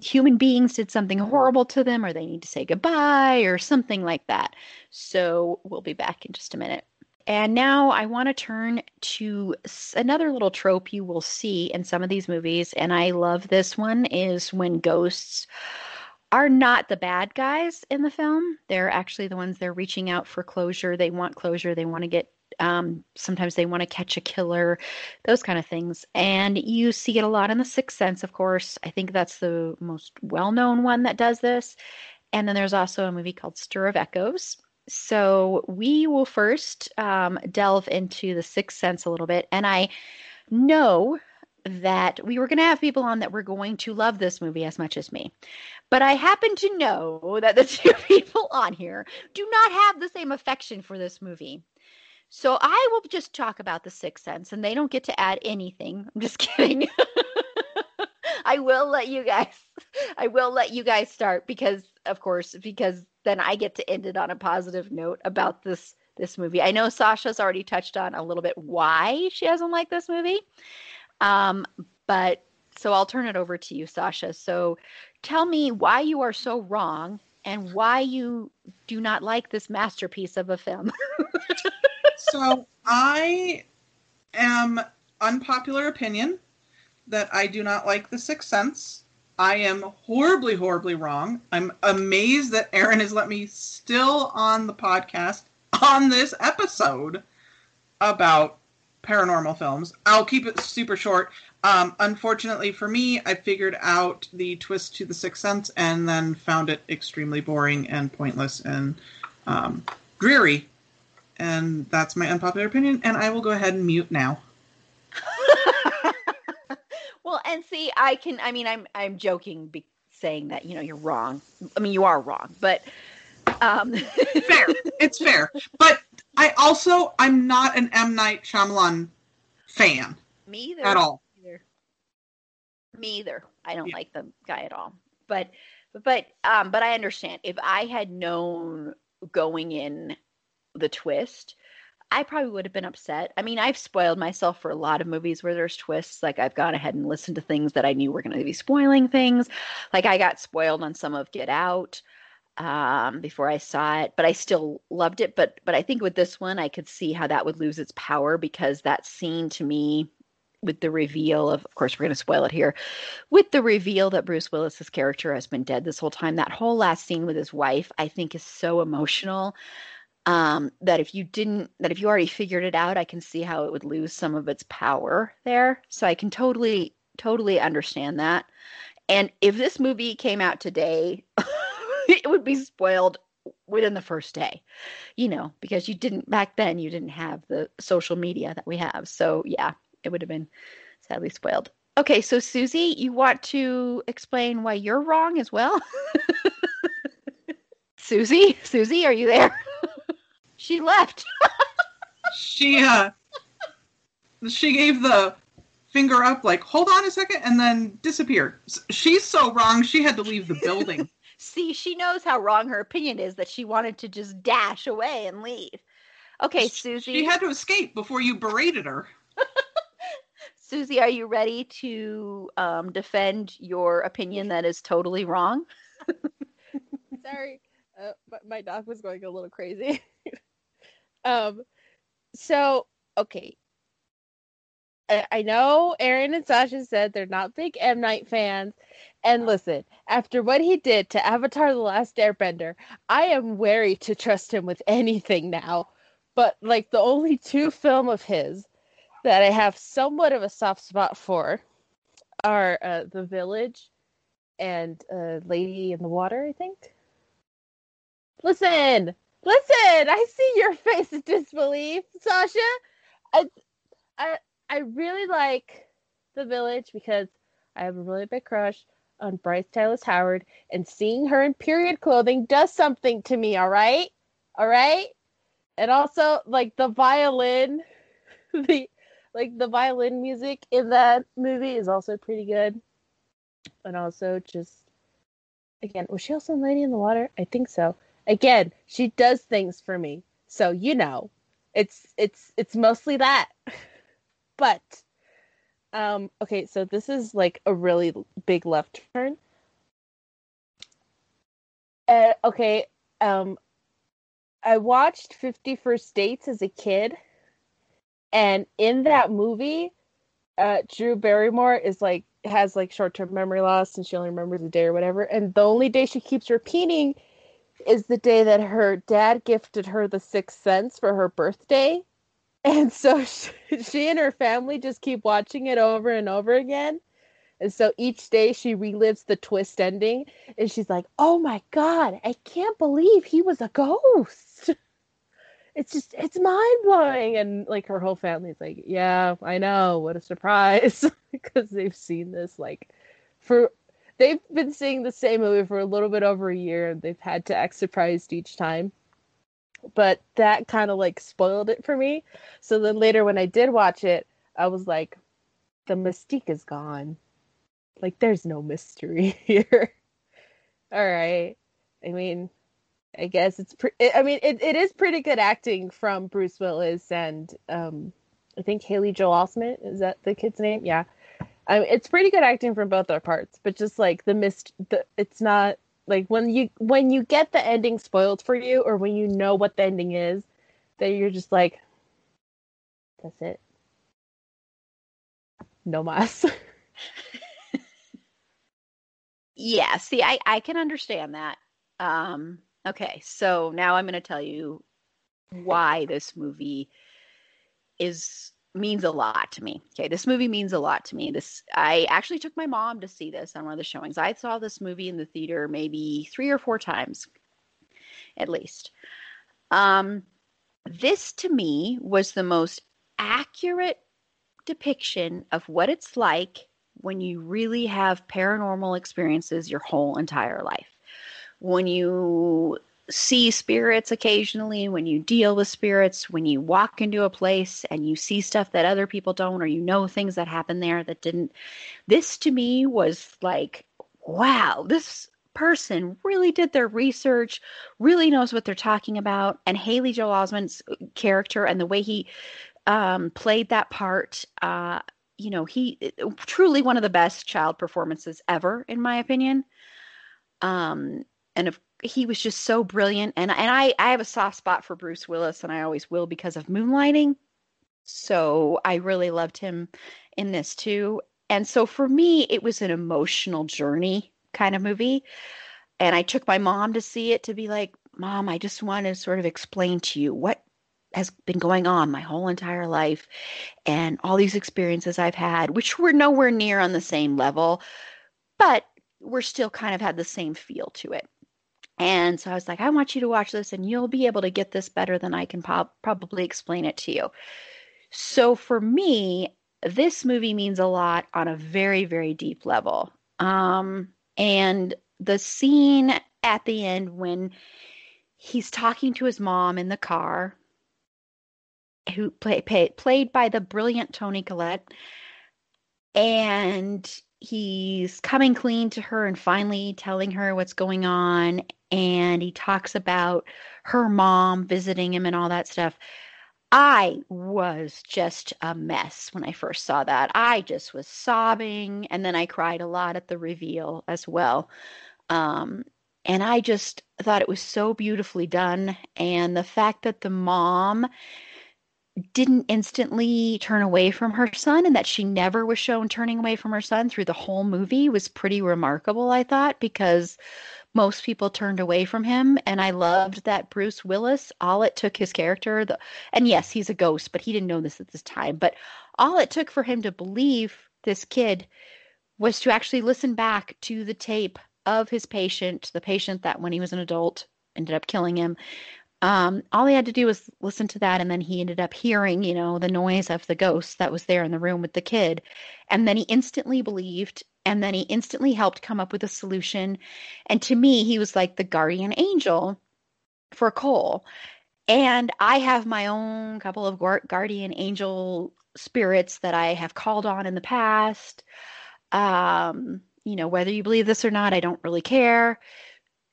human beings did something horrible to them or they need to say goodbye or something like that. So we'll be back in just a minute. And now I want to turn to another little trope you will see in some of these movies, and I love this one is when ghosts are not the bad guys in the film. They're actually the ones they're reaching out for closure. They want closure. They want to get um, sometimes they want to catch a killer, those kind of things. And you see it a lot in The Sixth Sense, of course. I think that's the most well known one that does this. And then there's also a movie called Stir of Echoes. So we will first um, delve into The Sixth Sense a little bit. And I know that we were going to have people on that were going to love this movie as much as me. But I happen to know that the two people on here do not have the same affection for this movie. So I will just talk about the Sixth Sense, and they don't get to add anything. I'm just kidding. I will let you guys. I will let you guys start because, of course, because then I get to end it on a positive note about this this movie. I know Sasha's already touched on a little bit why she doesn't like this movie, um, but so I'll turn it over to you, Sasha. So tell me why you are so wrong and why you do not like this masterpiece of a film. so I am unpopular opinion that I do not like The Sixth Sense. I am horribly, horribly wrong. I'm amazed that Erin has let me still on the podcast on this episode about paranormal films. I'll keep it super short. Um, unfortunately for me, I figured out the twist to The Sixth Sense and then found it extremely boring and pointless and um, dreary and that's my unpopular opinion. And I will go ahead and mute now. well, and see, I can. I mean, I'm I'm joking, be, saying that you know you're wrong. I mean, you are wrong, but um... fair. It's fair, but I also I'm not an M Night Shyamalan fan. Me either. At all. Either. Me either. I don't yeah. like the guy at all. But but um but I understand. If I had known going in the twist, I probably would have been upset. I mean, I've spoiled myself for a lot of movies where there's twists. Like I've gone ahead and listened to things that I knew were going to be spoiling things. Like I got spoiled on some of Get Out um, before I saw it, but I still loved it. But but I think with this one, I could see how that would lose its power because that scene to me with the reveal of of course we're going to spoil it here with the reveal that bruce willis's character has been dead this whole time that whole last scene with his wife i think is so emotional um, that if you didn't that if you already figured it out i can see how it would lose some of its power there. So i can totally totally understand that. And if this movie came out today it would be spoiled within the first day you know because you didn't back then you didn't have the social media that we have. So yeah it would have been sadly spoiled. Okay so Susi you want to explain why you're wrong as well? Susi Susi are you there she left. she uh she gave the finger up like hold on a second and then disappeared. She's so wrong she had to leave the building. See, she knows how wrong her opinion is that she wanted to just dash away and leave. Okay, Susi. She had to escape before you berated her. Susi, are you ready to um, defend your opinion that is totally wrong? Sorry. Uh, my, my dog was going a little crazy. Um, so okay, I, I know Erin and Sasha said they're not big M Night fans, and listen, after what he did to Avatar: The Last Airbender, I am wary to trust him with anything now. But like the only two film of his that I have somewhat of a soft spot for are uh, The Village and uh, Lady in the Water, I think. Listen, listen, I see your face of disbelief, Sasha. I, I, I really like The Village because I have a really big crush on Bryce Dallas Howard, and seeing her in period clothing does something to me. All right, all right, and also like the violin, the like the violin music in that movie is also pretty good, and also just again, was she also in Lady in the Water? I think so. Again, she does things for me, so you know, it's it's it's mostly that, but um, okay, so this is like a really big left turn. Uh, okay, um, I watched Fifty First Dates as a kid, and in that movie, uh, Drew Barrymore is like has like short term memory loss, and she only remembers a day or whatever. And the only day she keeps repeating is the day that her dad gifted her the Sixth Sense for her birthday and so she, she and her family just keep watching it over and over again. And so each day she relives the twist ending and she's like, "Oh my god, I can't believe he was a ghost." It's just it's mind-blowing and like her whole family's like, "Yeah, I know. What a surprise." because they've seen this like for they've been seeing the same movie for a little bit over a year and they've had to act surprised each time but that kind of like spoiled it for me. So then later when I did watch it, I was like, the mystique is gone. Like there's no mystery here. All right. I mean, I guess it's pre- I mean it, it is pretty good acting from Bruce Willis and um I think Haley Joel Osment is that the kid's name? Yeah. I mean, it's pretty good acting from both their parts, but just like the mist the it's not like when you when you get the ending spoiled for you or when you know what the ending is then you're just like that's it. No mas. Yeah see i i can understand that. Um okay so now i'm going to tell you why this movie is means a lot to me. Okay, this movie means a lot to me. This I actually took my mom to see this on one of the showings. I saw this movie in the theater maybe 3 or 4 times at least. Um this to me was the most accurate depiction of what it's like when you really have paranormal experiences your whole entire life. When you see spirits occasionally, when you deal with spirits, when you walk into a place and you see stuff that other people don't, or you know things that happen there that didn't. This to me was like, wow, this person really did their research, really knows what they're talking about. And Haley Joel Osment's character and the way he um, played that part, uh, you know, he truly one of the best child performances ever, in my opinion. Um, and of he was just so brilliant and and I I have a soft spot for Bruce Willis and I always will because of Moonlighting. So I really loved him in this too. And so for me it was an emotional journey kind of movie. And I took my mom to see it to be like, "Mom, I just want to sort of explain to you what has been going on my whole entire life and all these experiences I've had, which were nowhere near on the same level, but we're still kind of had the same feel to it. And so I was like, I want you to watch this and you'll be able to get this better than I can po- probably explain it to you. So for me, this movie means a lot on a very, very deep level. Um, and the scene at the end when he's talking to his mom in the car, who play, play, played by the brilliant Toni Collette, and he's coming clean to her and finally telling her what's going on and he talks about her mom visiting him and all that stuff. I was just a mess when I first saw that. I just was sobbing and then I cried a lot at the reveal as well. Um, and I just thought it was so beautifully done. And the fact that the mom didn't instantly turn away from her son and that she never was shown turning away from her son through the whole movie was pretty remarkable, I thought, because most people turned away from him. And I loved that Bruce Willis, all it took his character, the, and yes, he's a ghost, but he didn't know this at this time. But all it took for him to believe this kid was to actually listen back to the tape of his patient, the patient that when he was an adult ended up killing him. Um, all he had to do was listen to that, and then he ended up hearing, you know, the noise of the ghost that was there in the room with the kid. And then he instantly believed, and then he instantly helped come up with a solution. And to me, he was like the guardian angel for Cole. And I have my own couple of guardian angel spirits that I have called on in the past. Um, you know, whether you believe this or not, I don't really care.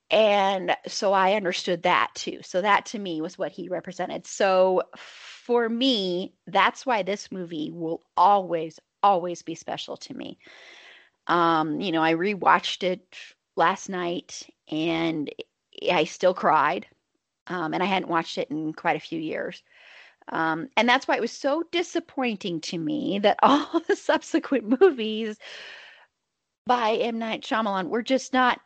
And so I understood that too. So that to me was what he represented. So for me, that's why this movie will always, always be special to me. Um, you know, I rewatched it last night and I still cried. Um, and I hadn't watched it in quite a few years. Um, and that's why it was so disappointing to me that all the subsequent movies by M. Night Shyamalan were just not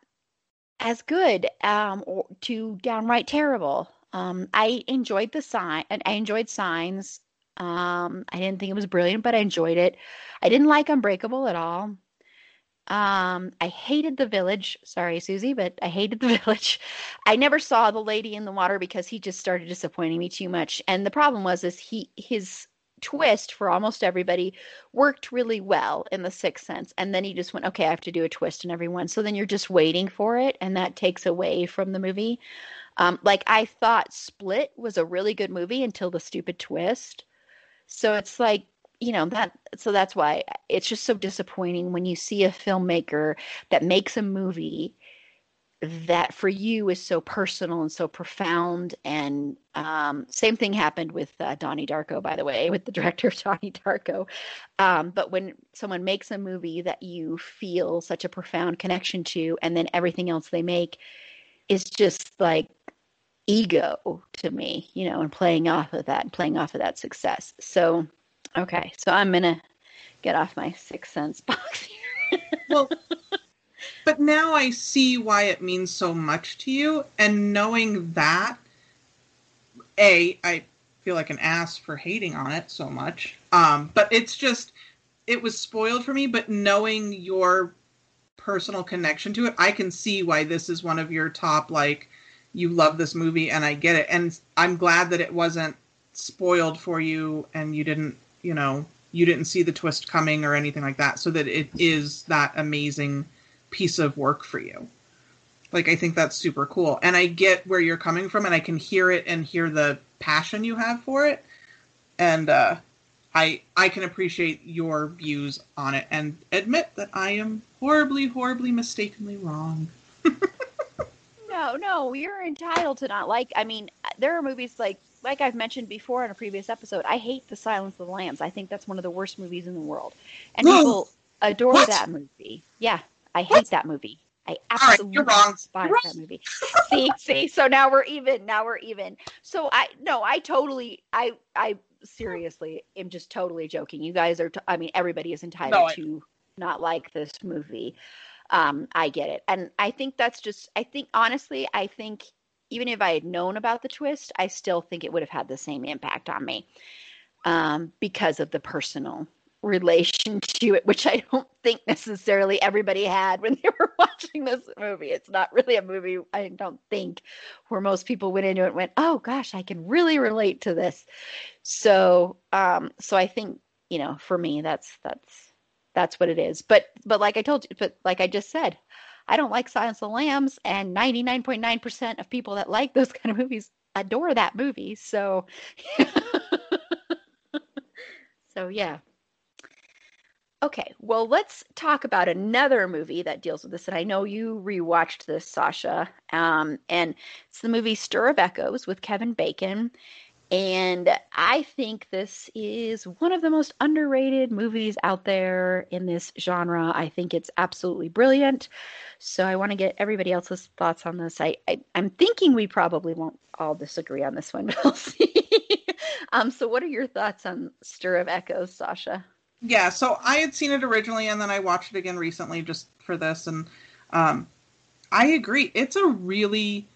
as good um, or to downright terrible. Um, I enjoyed the sign, and I enjoyed Signs. Um, I didn't think it was brilliant, but I enjoyed it. I didn't like Unbreakable at all. Um, I hated the village. Sorry, Susi, but I hated the village. I never saw the lady in the water because he just started disappointing me too much. And the problem was is he his twist for almost everybody worked really well in the sixth sense and then he just went okay i have to do a twist in everyone so then you're just waiting for it and that takes away from the movie um, like i thought split was a really good movie until the stupid twist so it's like you know that so that's why it's just so disappointing when you see a filmmaker that makes a movie that for you is so personal and so profound. And um, same thing happened with uh, donnie darko by the way with the director of donnie darko. Um, but when someone makes a movie that you feel such a profound connection to and then everything else they make is just like ego to me you know and playing off of that and playing off of that success. So Okay, so I'm gonna get off my six sense box here. well, but now I see why it means so much to you, and knowing that, a I feel like an ass for hating on it so much. Um, but it's just it was spoiled for me. But knowing your personal connection to it, I can see why this is one of your top like you love this movie, and I get it. And I'm glad that it wasn't spoiled for you, and you didn't you know you didn't see the twist coming or anything like that so that it is that amazing piece of work for you. Like i think that's super cool. And i get where you're coming from and i can hear it and hear the passion you have for it. And uh i i can appreciate your views on it and admit that i am horribly horribly mistakenly wrong. No no you're entitled to not like i mean there are movies like like I've mentioned before in a previous episode, I hate The Silence of the Lambs. I think that's one of the worst movies in the world. And people adore what? that movie. Yeah, I hate what? that movie. I absolutely right, despise that movie. see, see, so now we're even. Now we're even. So I no, I totally I I seriously am just totally joking. You guys are t- I mean everybody is entitled no, to not like this movie. Um I get it. And I think that's just I think honestly, I think even if I had known about the twist, I still think it would have had the same impact on me um, because of the personal relation to it, which I don't think necessarily everybody had when they were watching this movie. It's not really a movie, I don't think, where most people went into it and went, oh gosh, I can really relate to this. So, um, so I think, you know, for me, that's, that's, that's what it is. But, but like I told you, but like I just said, I don't like Silence of the Lambs, and 99.9% of people that like those kind of movies adore that movie. So, so yeah. Okay, well, let's talk about another movie that deals with this. And I know you rewatched this, Sasha. Um, and it's the movie Stir of Echoes with Kevin Bacon. And I think this is one of the most underrated movies out there in this genre. I think it's absolutely brilliant. So I want to get everybody else's thoughts on this. I, I am thinking we probably won't all disagree on this one, but we'll see. um, so what are your thoughts on Stir of Echoes, Sasha? Yeah, so I had seen it originally and then I watched it again recently just for this and um I agree. It's a really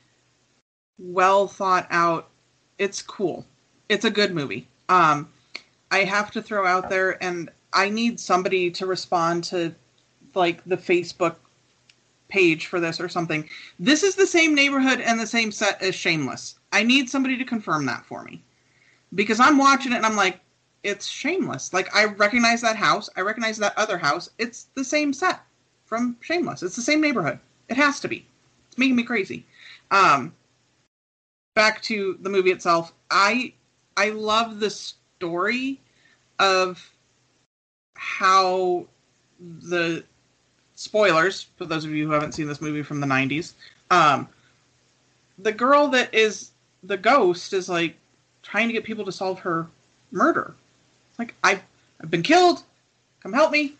well thought out. It's cool. It's a good movie. Um I have to throw out there and I need somebody to respond to like the Facebook page for this or something. This is the same neighborhood and the same set as Shameless. I need somebody to confirm that for me. Because I'm watching it and I'm like, it's shameless. Like I recognize that house. I recognize that other house. It's the same set from Shameless. It's the same neighborhood. It has to be. It's making me crazy. Um, back to the movie itself. I I love the story of how the spoilers for those of you who haven't seen this movie from the 90s um the girl that is the ghost is like trying to get people to solve her murder like I've I've been killed. Come help me.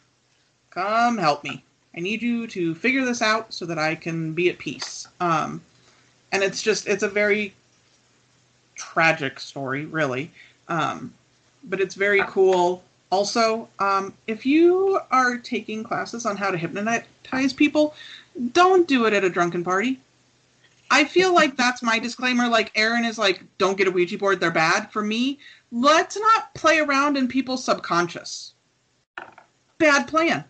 Come help me. I need you to figure this out so that I can be at peace. Um, and it's just it's a very tragic story, really. Um, but it's very cool. Also, um, if you are taking classes on how to hypnotize people, don't do it at a drunken party. I feel like that's my disclaimer. Like Erin is like, don't get a Ouija board; they're bad. For me, let's not play around in people's subconscious. Bad plan.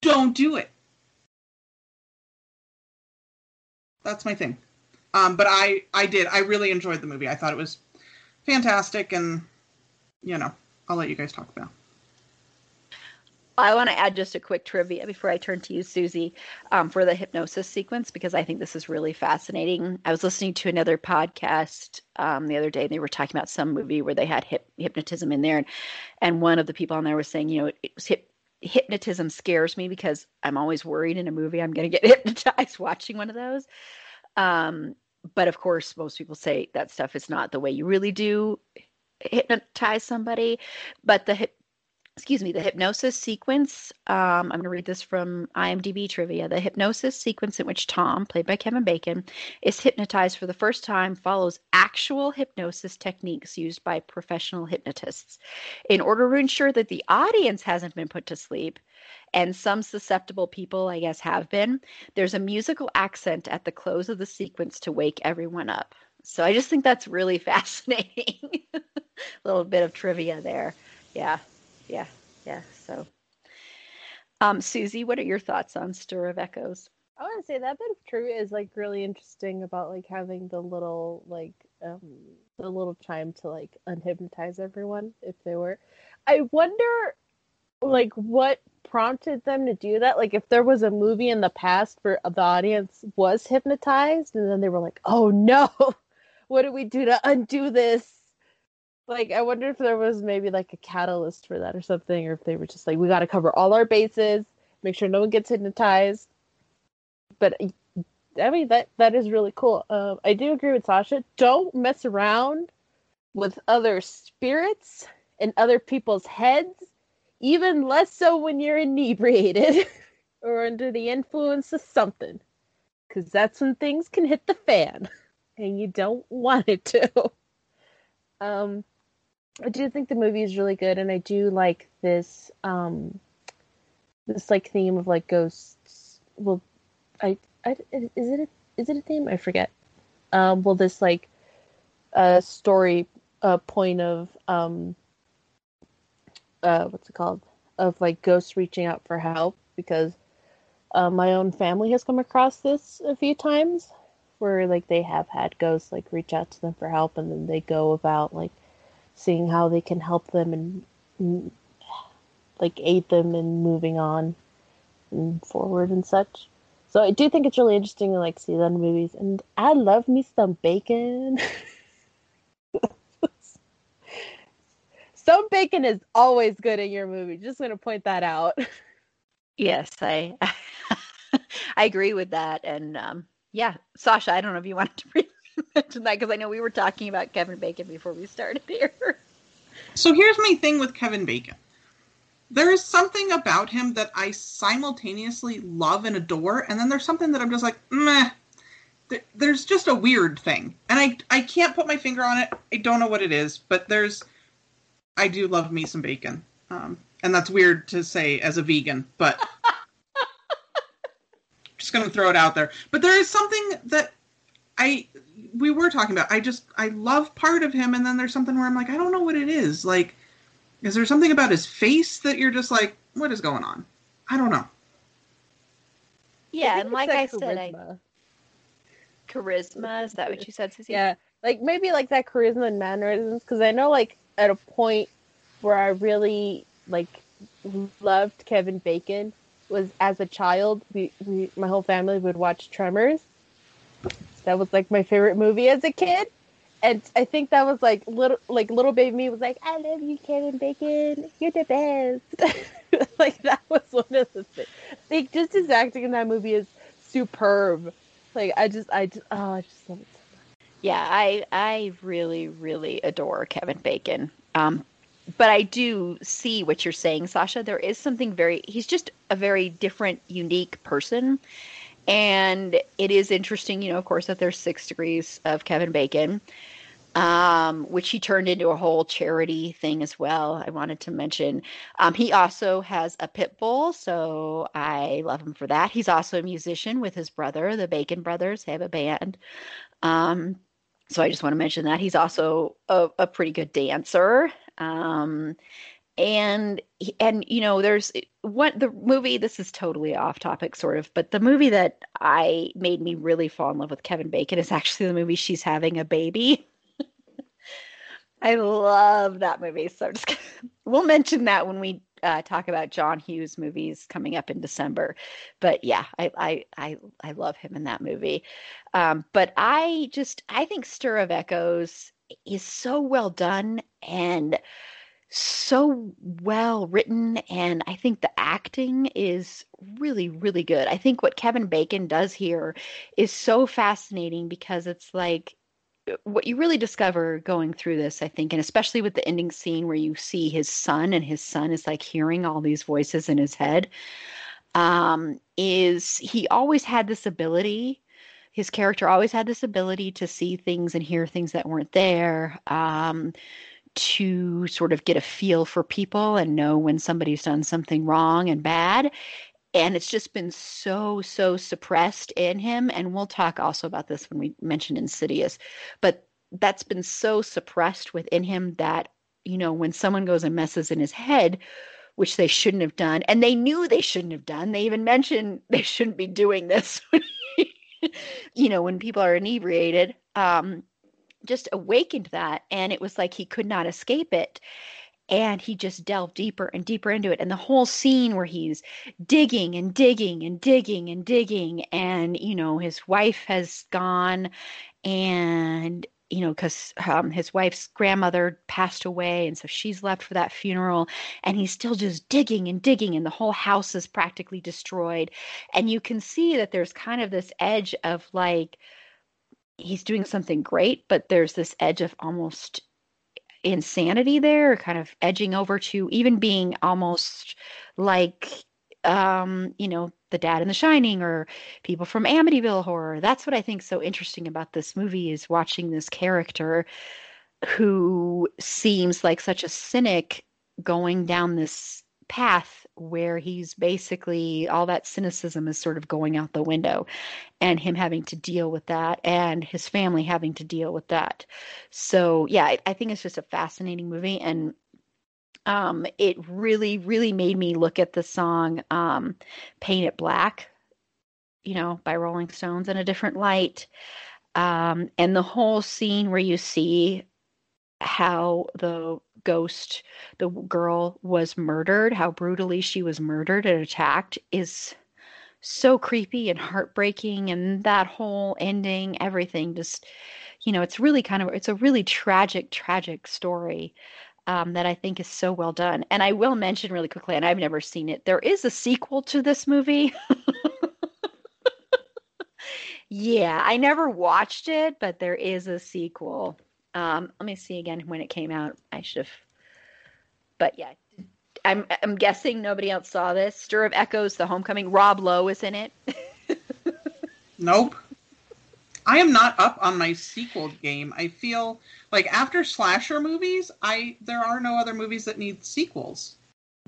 Don't do it. That's my thing. Um, but I, I did. I really enjoyed the movie. I thought it was fantastic, and you know, I'll let you guys talk about. I want to add just a quick trivia before I turn to you, Susi, um, for the hypnosis sequence because I think this is really fascinating. I was listening to another podcast um, the other day, and they were talking about some movie where they had hip- hypnotism in there, and and one of the people on there was saying, you know, it, it was hip- hypnotism scares me because I'm always worried in a movie I'm going to get hypnotized watching one of those. Um, but of course, most people say that stuff is not the way you really do hypnotize somebody. But the hip excuse me, the hypnosis sequence. Um, I'm going to read this from IMDb trivia. The hypnosis sequence in which Tom, played by Kevin Bacon, is hypnotized for the first time follows actual hypnosis techniques used by professional hypnotists. In order to ensure that the audience hasn't been put to sleep, and some susceptible people, I guess, have been, there's a musical accent at the close of the sequence to wake everyone up. So I just think that's really fascinating. a little bit of trivia there. Yeah yeah, yeah. So, um, Susi, what are your thoughts on Stir of Echoes? I want to say that bit of trivia is like really interesting about like having the little like um the little chime to like unhypnotize everyone if they were. I wonder like what prompted them to do that like if there was a movie in the past where the audience was hypnotized and then they were like oh no what do we do to undo this like I wonder if there was maybe like a catalyst for that or something, or if they were just like, we got to cover all our bases, make sure no one gets hypnotized. But I mean that that is really cool. Um, I do agree with Sasha. Don't mess around with other spirits and other people's heads, even less so when you're inebriated or under the influence of something, because that's when things can hit the fan, and you don't want it to. Um, I do think the movie is really good, and I do like this um this like theme of like ghosts. Well, I, I is it a, is it a theme? I forget. Um, well, this like uh story uh point of um uh what's it called of like ghosts reaching out for help because uh, my own family has come across this a few times where like they have had ghosts like reach out to them for help and then they go about like seeing how they can help them and, and like aid them in moving on and forward and such. So I do think it's really interesting to like see in movies, and I love me some bacon. some bacon is always good in your movie. Just gonna point that out. Yes, I I agree with that, and um, yeah, Sasha, I don't know if you wanted to. mention that because I know we were talking about Kevin Bacon before we started here. So here's my thing with Kevin Bacon. There is something about him that I simultaneously love and adore, and then there's something that I'm just like, meh. There's just a weird thing, and I I can't put my finger on it. I don't know what it is, but there's. I do love me some bacon, um, and that's weird to say as a vegan, but just gonna throw it out there. But there is something that I we were talking about. I just I love part of him, and then there's something where I'm like, I don't know what it is. Like, is there something about his face that you're just like, what is going on? I don't know. Yeah, and like that I said, I, charisma. charisma. Is that what you said, Susi? Yeah, like maybe like that charisma and mannerisms because I know like at a point where I really like loved Kevin Bacon was as a child. We, we my whole family would watch Tremors. That was like my favorite movie as a kid. And I think that was like little like little baby me was like, I love you, Kevin Bacon. You're the best. like that was one of the things. Like just his acting in that movie is superb. Like I just I just oh I just love it Yeah, I I really really adore Kevin Bacon. Um, but I do see what you're saying, Sasha. There is something very. He's just a very different, unique person, and it is interesting, you know, of course, that there's six degrees of Kevin Bacon, um, which he turned into a whole charity thing as well. I wanted to mention. Um, he also has a pit bull, so I love him for that. He's also a musician with his brother, the Bacon Brothers. They have a band. Um, so I just want to mention that he's also a, a pretty good dancer. Um, and and you know, there's what the movie. This is totally off topic, sort of, but the movie that I made me really fall in love with Kevin Bacon is actually the movie She's Having a Baby. I love that movie. So just we'll mention that when we uh, talk about John Hughes movies coming up in December. But yeah, I I I, I love him in that movie. Um, but I just I think Stir of Echoes is so well done and so well written and I think the acting is really really good. I think what Kevin Bacon does here is so fascinating because it's like what you really discover going through this, I think, and especially with the ending scene where you see his son and his son is like hearing all these voices in his head, um, is he always had this ability. His character always had this ability to see things and hear things that weren't there, um, to sort of get a feel for people and know when somebody's done something wrong and bad and it's just been so so suppressed in him and we'll talk also about this when we mention insidious but that's been so suppressed within him that you know when someone goes and messes in his head which they shouldn't have done and they knew they shouldn't have done they even mentioned they shouldn't be doing this you know when people are inebriated um just awakened that and it was like he could not escape it and he just delved deeper and deeper into it and the whole scene where he's digging and digging and digging and digging and you know his wife has gone and you know because um, his wife's grandmother passed away and so she's left for that funeral and he's still just digging and digging and the whole house is practically destroyed. And you can see that there's kind of this edge of like he's doing something great but there's this edge of almost insanity there, kind of edging over to even being almost like um, you know, the dad in The Shining or people from Amityville horror. That's what I think so interesting about this movie is watching this character who seems like such a cynic going down this path where he's basically all that cynicism is sort of going out the window and him having to deal with that and his family having to deal with that. So yeah i, I think it's just a fascinating movie and um, it really really made me look at the song um, paint it black you know by rolling stones in a different light. Um, and the whole scene where you see how the ghost, the girl was murdered, how brutally she was murdered and attacked is so creepy and heartbreaking and that whole ending everything just you know it's really kind of it's a really tragic tragic story um, that i think is so well done and i will mention really quickly and i've never seen it there is a sequel to this movie Yeah, I never watched it, but there is a sequel. Um, let me see again when it came out. I should have, but yeah, I'm I'm guessing nobody else saw this. Stir of Echoes: The Homecoming. Rob Lowe is in it. Nope. I am not up on my sequel game. I feel like after slasher movies, I there are no other movies that need sequels.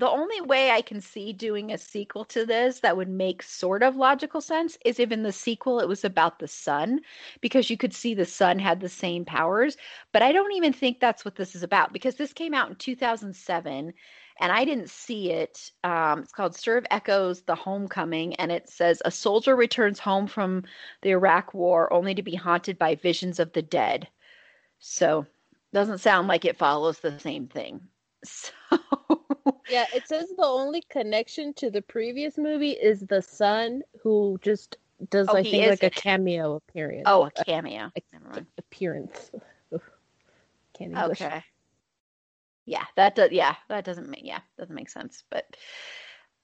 The only way I can see doing a sequel to this that would make sort of logical sense is if in the sequel it was about the son, because you could see the son had the same powers. But I don't even think that's what this is about because this came out in 2007 and I didn't see it. Um, it's called of Echoes The Homecoming, and it says a soldier returns home from the Iraq War only to be haunted by visions of the dead. So, doesn't sound like it follows the same thing. So, Yeah, it says the only connection to the previous movie is the son who just does Oh, I think like a cameo appearance. oh, a cameo. a- mind. appearance. Can't English. Okay. Yeah, that does. Yeah, that doesn't make. Yeah, doesn't make sense. But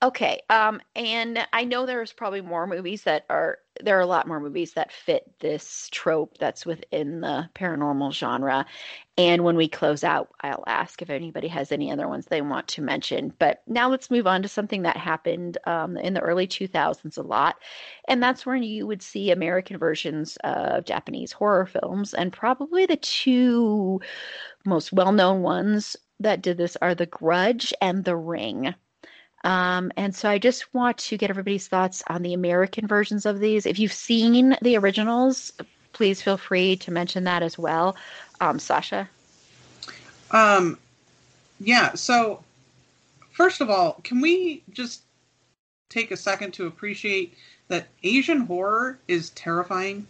okay. Um, and I know there's probably more movies that are. There are a lot more movies that fit this trope that's within the paranormal genre. And when we close out, I'll ask if anybody has any other ones they want to mention. But now let's move on to something that happened um, in the early 2000s a lot, and that's when you would see American versions of Japanese horror films, and probably the two most well-known ones that did this are The Grudge and The Ring. Um, and so I just want to get everybody's thoughts on the American versions of these. If you've seen the originals, please feel free to mention that as well. Um, Sasha? Um, yeah. So, first of all, can we just take a second to appreciate that Asian horror is terrifying?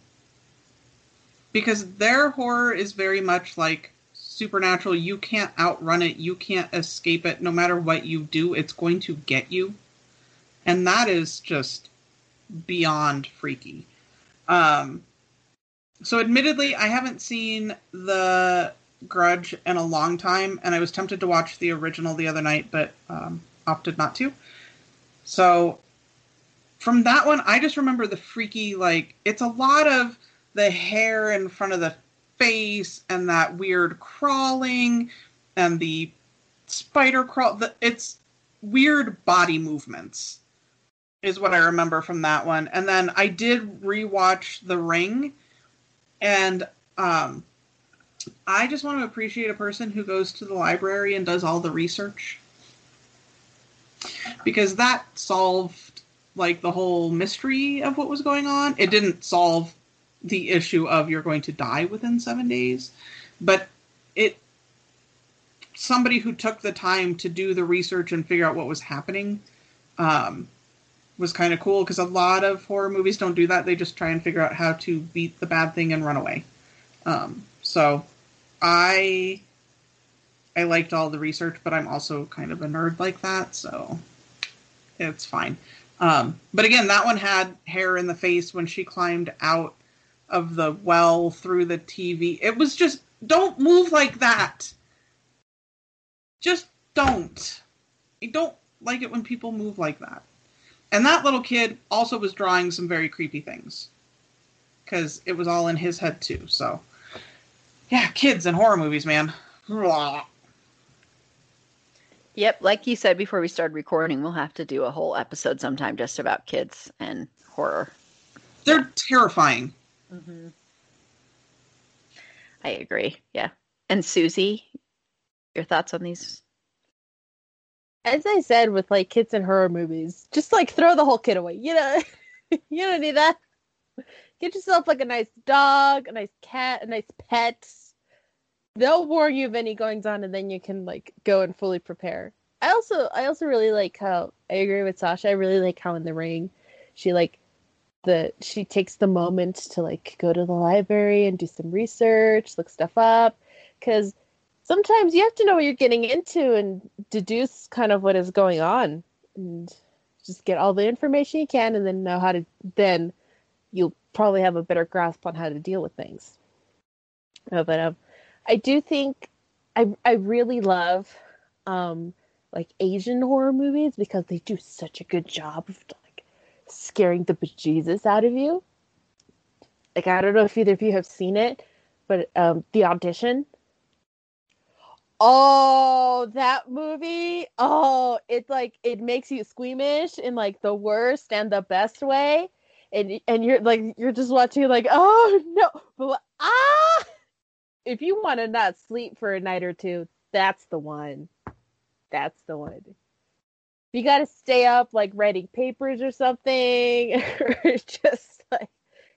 Because their horror is very much like supernatural. You can't outrun it. You can't escape it. No matter what you do, it's going to get you. And that is just beyond freaky. Um, so, admittedly, I haven't seen the Grudge in a long time, and I was tempted to watch the original the other night, but um, opted not to. So, from that one, I just remember the freaky, like, it's a lot of the hair in front of the face and that weird crawling and the spider crawl. The, it's weird body movements, is what I remember from that one. And then I did rewatch The Ring, and um, I just want to appreciate a person who goes to the library and does all the research. Because that solved like the whole mystery of what was going on. It didn't solve the issue of you're going to die within 7 days, but it somebody who took the time to do the research and figure out what was happening um, was kind of cool because a lot of horror movies don't do that. They just try and figure out how to beat the bad thing and run away. Um, so I I liked all the research, but I'm also kind of a nerd like that, so it's fine. Um, but again, that one had hair in the face when she climbed out of the well through the TV. It was just don't move like that. Just don't. I don't like it when people move like that. And that little kid also was drawing some very creepy things because it was all in his head too. So, yeah, kids and horror movies, man. Yep, like you said before we started recording, we'll have to do a whole episode sometime just about kids and horror. They're terrifying. Mm-hmm. I agree. Yeah. And Susi, your thoughts on these? As I said with like kids and horror movies, just like throw the whole kid away. You know, you don't need that. Get yourself like a nice dog, a nice cat, a nice pet. They'll warn you of any goings on, and then you can like go and fully prepare. I also, I also really like how I agree with Sasha. I really like how in the ring, she like the she takes the moment to like go to the library and do some research, look stuff up, because sometimes you have to know what you're getting into and deduce kind of what is going on and just get all the information you can and then know how to then you'll probably have a better grasp on how to deal with things. No, but um i do think i i really love um like asian horror movies because they do such a good job of scaring the bejesus out of you Like I don't know if either of you have seen it, but um, the audition. Oh, that movie! Oh, it's like it makes you squeamish in like the worst and the best way, and and you're like you're just watching like oh no, but ah! If you want to not sleep for a night or two, that's the one. That's the one. You got to stay up like writing papers or something, or just like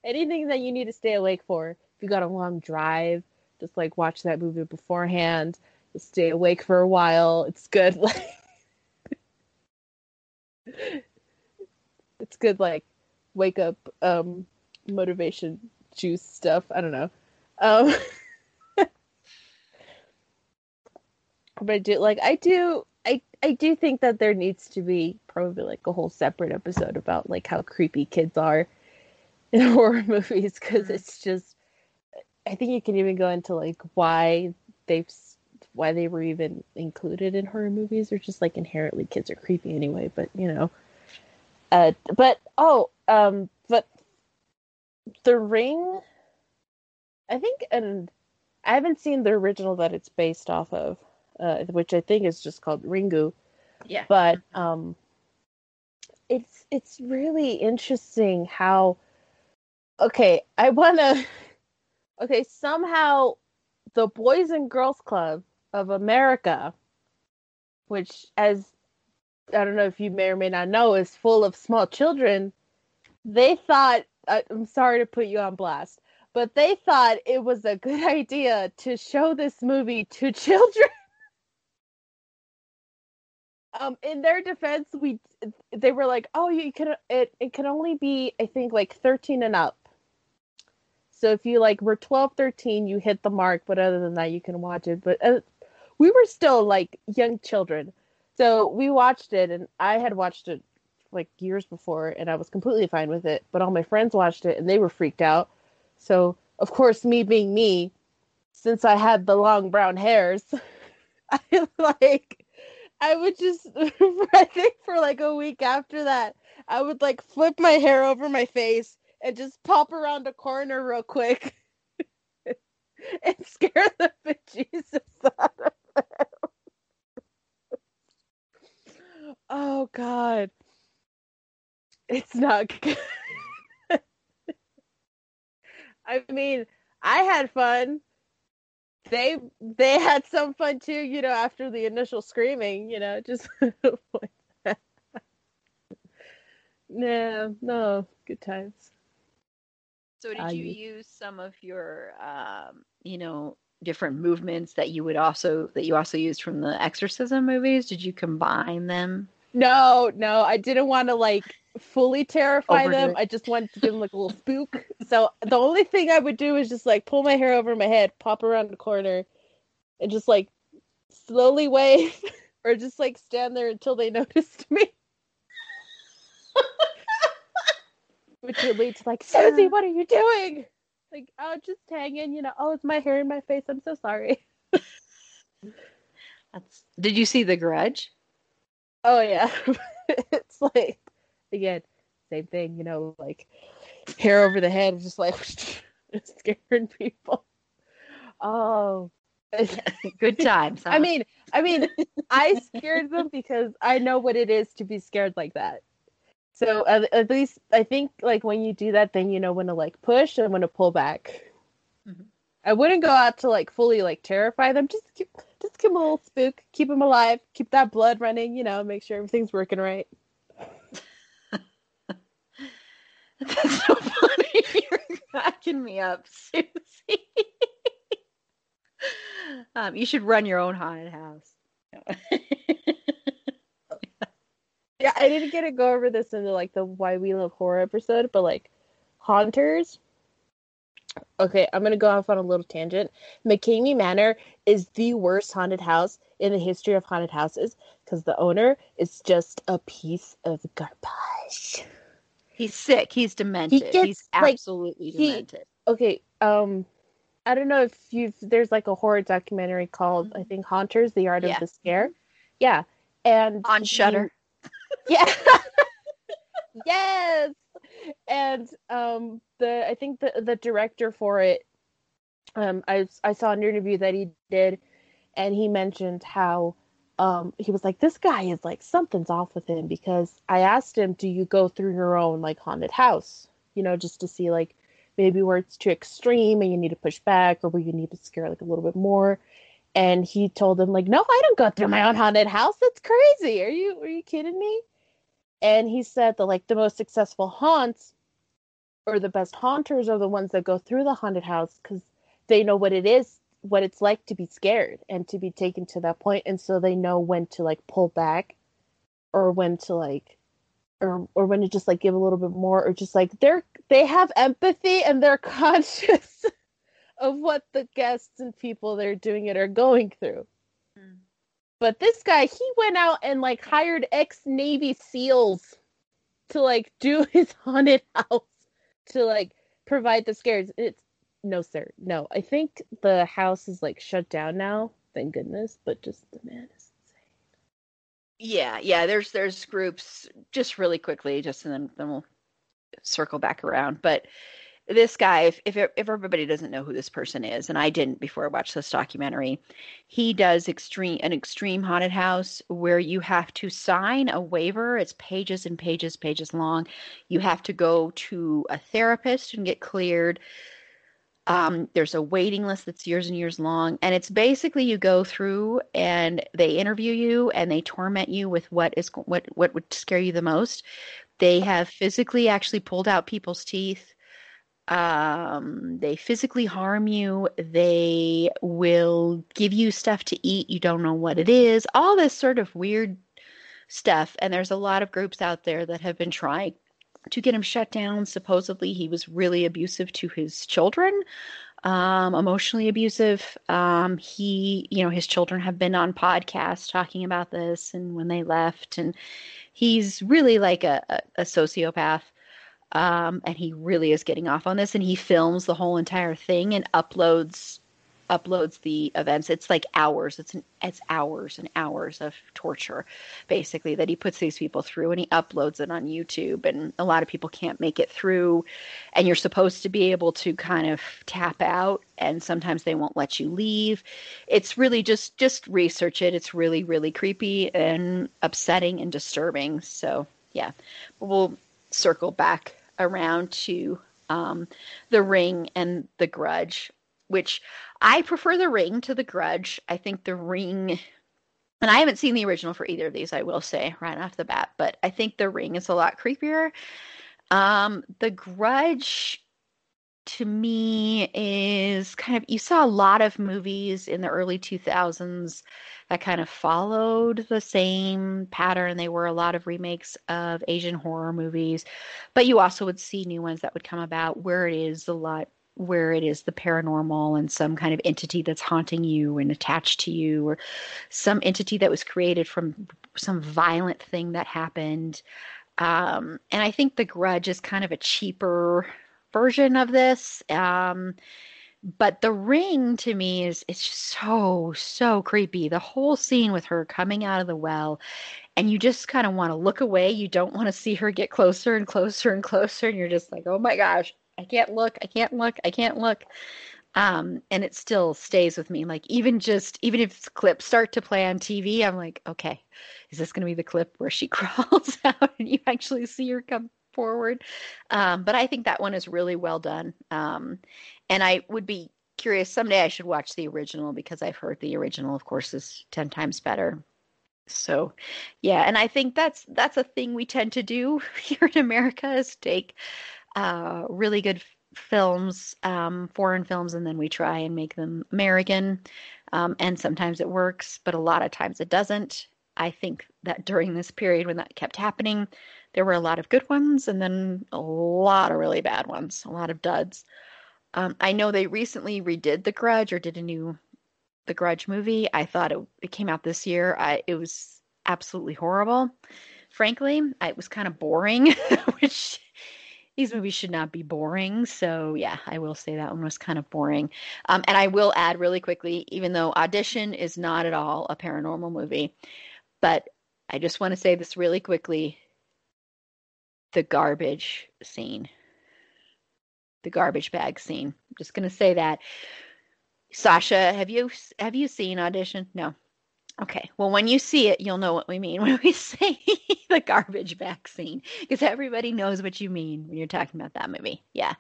anything that you need to stay awake for. If you got a long drive, just like watch that movie beforehand. You'll stay awake for a while. It's good. Like it's good like wake up um motivation juice stuff. I don't know. Um but I do like I do I I do think that there needs to be probably like a whole separate episode about like how creepy kids are in horror movies because Mhm. it's just I think you can even go into like why they've why they were even included in horror movies or just like inherently kids are creepy anyway but you know uh but oh um but the ring I think and I haven't seen the original that it's based off of uh which I think is just called Ringu Yeah. but um it's it's really interesting how okay i want to okay somehow the boys and girls club of america which as i don't know if you may or may not know is full of small children they thought i'm sorry to put you on blast but they thought it was a good idea to show this movie to children um in their defense we they were like oh you can it it can only be i think like 13 and up. So if you like were 12 13 you hit the mark but other than that you can watch it. But uh, we were still like young children. So we watched it and i had watched it like years before and i was completely fine with it but all my friends watched it and they were freaked out. So of course me being me since i had the long brown hairs i like I would just, I think for like a week after that, I would like flip my hair over my face and just pop around a corner real quick and scare the bejesus out of them. oh God. It's not good. I mean, I had fun they they had some fun too, you know, after the initial screaming, you know, just no, no, good times. So did you you- use some of your, um, you know, different movements that you would also that you also used from the exorcism movies? Did you combine them? No, no, I didn't want to like fully terrify Overdo them. I just wanted to give them like a little spook. So the only thing I would do is just like pull my hair over my head, pop around the corner, and just like slowly wave or just like stand there until they noticed me. Which would lead to like, Susi, what are you doing? Like, oh, just hanging, you know. Oh, it's my hair in my face. I'm so sorry. That's. Did you see The Grudge? Oh yeah. it's like again, same thing, you know, like hair over the head, just like scaring people. Oh. Good times. I mean, I mean, I scared them because I know what it is to be scared like that. So at, at least I think like when you do that, then you know when to like push and when to pull back. Mhm. I wouldn't go out to like fully like terrify them. Just keep, just give them a little spook, keep them alive, keep that blood running. You know, make sure everything's working right. That's so funny. You're cracking me up, Susi. um, you should run your own haunted house. Yeah, I didn't get to go over this in the like the Why We Love Horror episode, but like haunters. Okay, I'm gonna go off on a little tangent. McKamey Manor is the worst haunted house in the history of haunted houses because the owner is just a piece of garbage. He's sick. He's demented. He gets, He's like, absolutely he- demented. Okay, um, I don't know if you've there's like a horror documentary called I think Haunters: The Art Yeah. of the Scare. Yeah, and On Shudder. Yeah. yes. and um, the I think the the director for it, um, I I saw an interview that he did, and he mentioned how um he was like this guy is like something's off with him because I asked him, do you go through your own like haunted house, you know, just to see like maybe where it's too extreme and you need to push back or where you need to scare like a little bit more. And he told him like, no, I don't go through my own haunted house. That's crazy. Are you are you kidding me? And he said that like the most successful haunts or the best haunters are the ones that go through the haunted house because they know what it is, what it's like to be scared and to be taken to that point, and so they know when to like pull back or when to like or or when to just like give a little bit more or just like they're they have empathy and they're conscious of what the guests and people that are doing it are going through. Mm. But this guy, he went out and like hired ex Navy SEALs to like do his haunted house to like provide the scares. It's no sir, no. I think the house is like shut down now, thank goodness. But just the man is insane. Yeah, yeah. There's there's groups just really quickly, just and then then we'll circle back around. But this guy, if if if everybody doesn't know who this person is, and I didn't before I watched this documentary, he does extreme an extreme haunted house where you have to sign a waiver. It's pages and pages, pages long. You have to go to a therapist and get cleared. Um, there's a waiting list that's years and years long, and it's basically you go through and they interview you and they torment you with what is what what would scare you the most. They have physically actually pulled out people's teeth. Um, they physically harm you. They will give you stuff to eat. You don't know what it is. All this sort of weird stuff. And there's a lot of groups out there that have been trying to get him shut down. Supposedly, he was really abusive to his children, um, emotionally abusive. Um, he, you know, his children have been on podcasts talking about this and when they left. And he's really like a, a, a sociopath. Um, and he really is getting off on this and he films the whole entire thing and uploads uploads the events. It's like hours. It's an, it's hours and hours of torture basically that he puts these people through and he uploads it on YouTube and a lot of people can't make it through. And you're supposed to be able to kind of tap out and sometimes they won't let you leave. It's really just just research it. It's really really creepy and upsetting and disturbing. So yeah. We'll circle back around to um, the ring and the grudge which I prefer the ring to the grudge. I think the ring and I haven't seen the original for either of these, I will say right off the bat, but I think the ring is a lot creepier. Um, the grudge to me is kind of you saw a lot of movies in the early 2000s that kind of followed the same pattern they were a lot of remakes of asian horror movies but you also would see new ones that would come about where it is a lot where it is the paranormal and some kind of entity that's haunting you and attached to you, or some entity that was created from some violent thing that happened. Um, and I think The Grudge is kind of a cheaper version of this. Um, but the ring to me is it's just so so creepy the whole scene with her coming out of the well and you just kind of want to look away you don't want to see her get closer and closer and closer and you're just like oh my gosh I can't look, I can't look, I can't look. Um, and it still stays with me. Like even just even if clips start to play on TV, I'm like, okay, is this going to be the clip where she crawls out and you actually see her come forward? Um, but I think that one is really well done. Um, and I would be curious someday. I should watch the original because I've heard the original, of course, is ten times better. So, yeah, and I think that's that's a thing we tend to do here in America is take uh, really good films, um, foreign films, and then we try and make them American. Um, and sometimes it works, but a lot of times it doesn't. I think that during this period when that kept happening, there were a lot of good ones and then a lot of really bad ones, a lot of duds. Um, I know they recently redid The Grudge or did a new The Grudge movie. I thought it, it came out this year. I, it was absolutely horrible. Frankly, I, it was kind of boring, which these movies should not be boring. So yeah, I will say that one was kind of boring. Um, and I will add really quickly, even though Audition is not at all a paranormal movie, but I just want to say this really quickly. the garbage scene. The garbage bag scene. I'm just gonna say that. Sasha, have you have you seen audition? No. Okay. Well, when you see it, you'll know what we mean when we say the garbage vaccine, because everybody knows what you mean when you're talking about that movie. Yeah.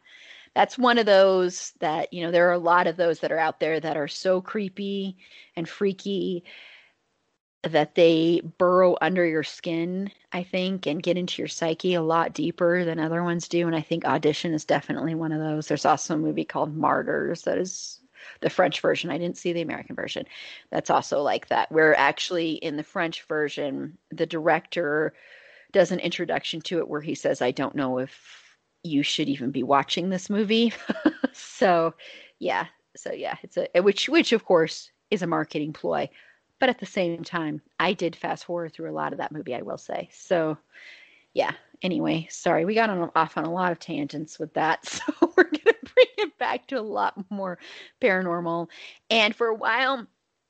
That's one of those that, you know, there are a lot of those that are out there that are so creepy and freaky that they burrow under your skin, I think, and get into your psyche a lot deeper than other ones do. And I think Audition is definitely one of those. There's also a movie called Martyrs that is the French version. I didn't see the American version. That's also like that. Where actually in the French version, the director does an introduction to it where he says, I don't know if you should even be watching this movie. so, yeah. So yeah, it's a which which of course is a marketing ploy. But at the same time, I did fast forward through a lot of that movie, I will say. So, yeah. Anyway, sorry, we got on, off on a lot of tangents with that. So, we're going to bring it back to a lot more paranormal. And for a while,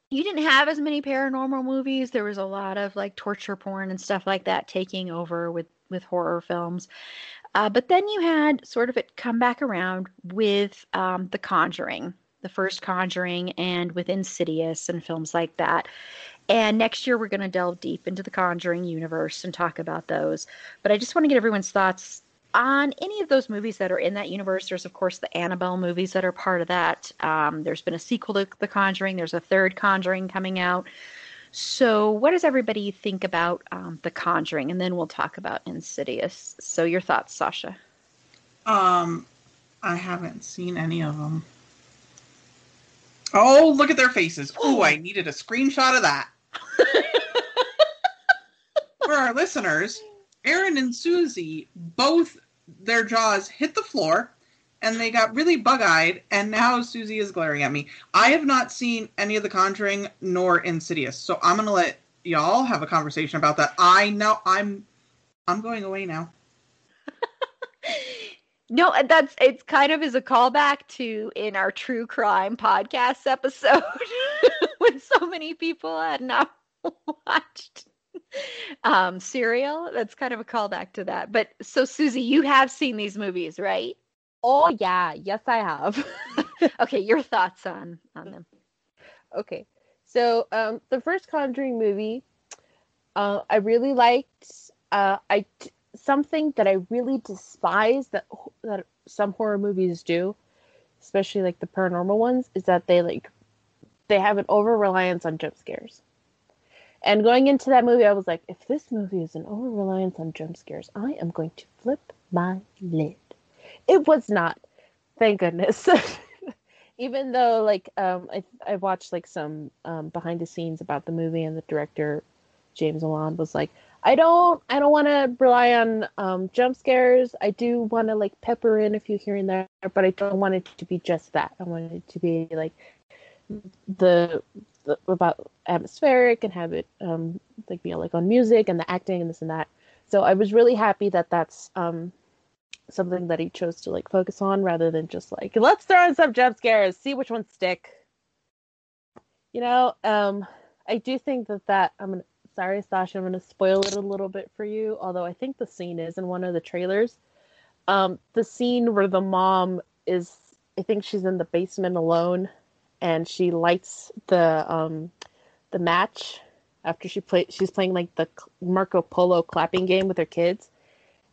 you didn't have as many paranormal movies. There was a lot of like torture porn and stuff like that taking over with with horror films. Uh, but then you had sort of it come back around with um, The Conjuring, the first Conjuring, and with Insidious and films like that. And next year, we're going to delve deep into the Conjuring universe and talk about those. But I just want to get everyone's thoughts on any of those movies that are in that universe. There's, of course, the Annabelle movies that are part of that. Um, there's been a sequel to The Conjuring, there's a third Conjuring coming out. So, what does everybody think about um, The Conjuring? And then we'll talk about Insidious. So, your thoughts, Sasha? Um, I haven't seen any of them. Oh, look at their faces. Oh, I needed a screenshot of that. For our listeners, Erin and Susi both their jaws hit the floor and they got really bug-eyed and now Susi is glaring at me. I have not seen any of the Conjuring nor Insidious. So I'm going to let y'all have a conversation about that. I know I'm I'm going away now. No, that's it's kind of as a callback to in our true crime podcast episode when so many people had not watched um serial that's kind of a callback to that but so susi you have seen these movies right Oh yeah, yes I have. okay, your thoughts on on them. Okay. So, um the first Conjuring movie uh I really liked uh I something that I really despise that that some horror movies do, especially like the paranormal ones, is that they like they have an over reliance on jump scares. And going into that movie, I was like, if this movie is an over reliance on jump scares, I am going to flip my lid it was not. Thank goodness. Even though like um I I watched like some um behind the scenes about the movie and the director James Wan was like I don't I don't want to rely on um jump scares. I do want to like pepper in a few here and there, but I don't want it to be just that. I want it to be like the, the about atmospheric and have it um like be like on music and the acting and this and that. So I was really happy that that's um something that he chose to like focus on rather than just like let's throw in some jump scares, see which ones stick. You know, um, I do think that that I'm gonna sorry Sasha, I'm gonna spoil it a little bit for you. Although I think the scene is in one of the trailers. Um, the scene where the mom is, I think she's in the basement alone, and she lights the um the match after she play she's playing like the Marco Polo clapping game with her kids,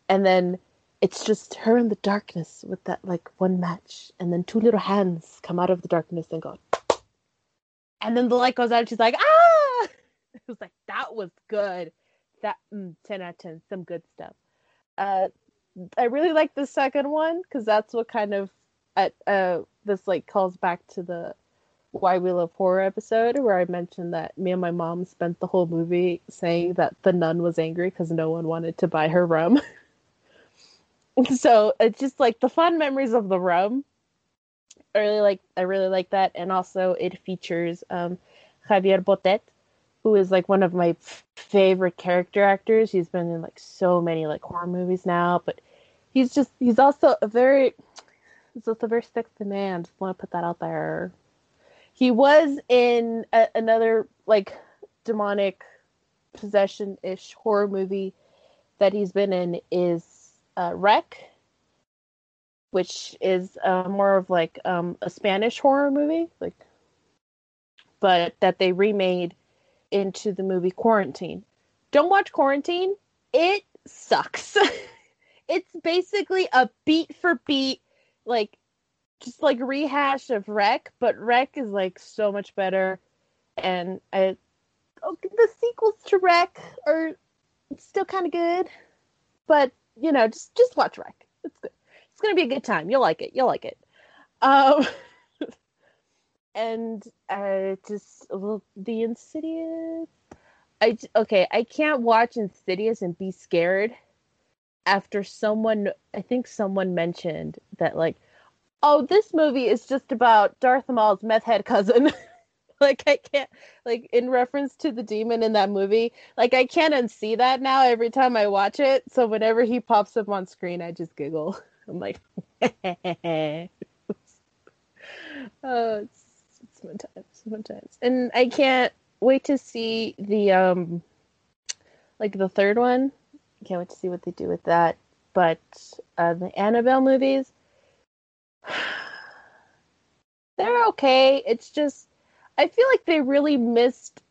and then it's just her in the darkness with that like one match, and then two little hands come out of the darkness and go, and then the light goes out. And she's like, ah! It was like that was good. That mm, ten out of ten, some good stuff. Uh, I really like the second one because that's what kind of at uh this like calls back to the why we love horror episode where I mentioned that me and my mom spent the whole movie saying that the nun was angry because no one wanted to buy her rum. so it's just like the fun memories of the rum. I really like I really like that, and also it features um, Javier Botet, who is like one of my favorite character actors. He's been in like so many like horror movies now, but he's just he's also a very he's also a very sexy man. Just want to put that out there. He was in a- another like demonic possession ish horror movie that he's been in is uh, Rec, which is uh, more of like um, a Spanish horror movie, like, but that they remade into the movie Quarantine. Don't watch Quarantine. It sucks. it's basically a beat for beat, like just like rehash of Rec, but Rec is like so much better. And I, oh, the sequels to Rec are still kind of good, but you know, just just watch Rec. It's good. It's gonna be a good time. You'll like it. You'll like it. Um, and uh, just well, the Insidious. I okay. I can't watch Insidious and be scared after someone. I think someone mentioned that like, oh, this movie is just about Darth Maul's meth head cousin. like I can't like in reference to the demon in that movie. Like I can't unsee that now every time I watch it. So whenever he pops up on screen, I just giggle. I'm like, oh, it's it's fun times, fun times, and I can't wait to see the um, like the third one. Can't wait to see what they do with that. But uh, the Annabelle movies, they're okay. It's just I feel like they really missed.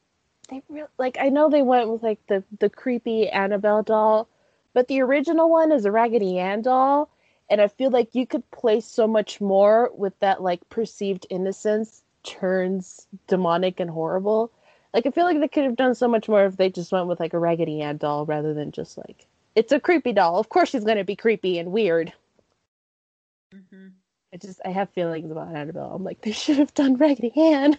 They really like. I know they went with like the the creepy Annabelle doll, but the original one is a Raggedy Ann doll, and I feel like you could play so much more with that like perceived innocence turns demonic and horrible. Like I feel like they could have done so much more if they just went with like a Raggedy Ann doll rather than just like it's a creepy doll. Of course she's gonna be creepy and weird. Mm-hmm. I just I have feelings about Annabelle. I'm like they should have done Raggedy Ann.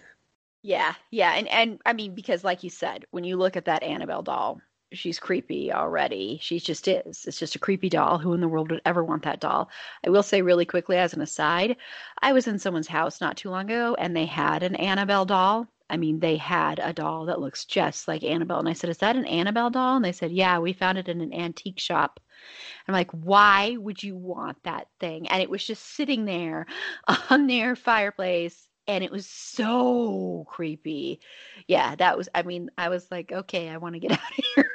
Yeah, yeah, and and I mean because like you said, when you look at that Annabelle doll, she's creepy already. She just is. It's just a creepy doll. Who in the world would ever want that doll? I will say really quickly as an aside, I was in someone's house not too long ago and they had an Annabelle doll. I mean, they had a doll that looks just like Annabelle. And I said, Is that an Annabelle doll? And they said, Yeah, we found it in an antique shop. I'm like, Why would you want that thing? And it was just sitting there on their fireplace and it was so creepy. Yeah, that was I mean, I was like, okay, I want to get out of here.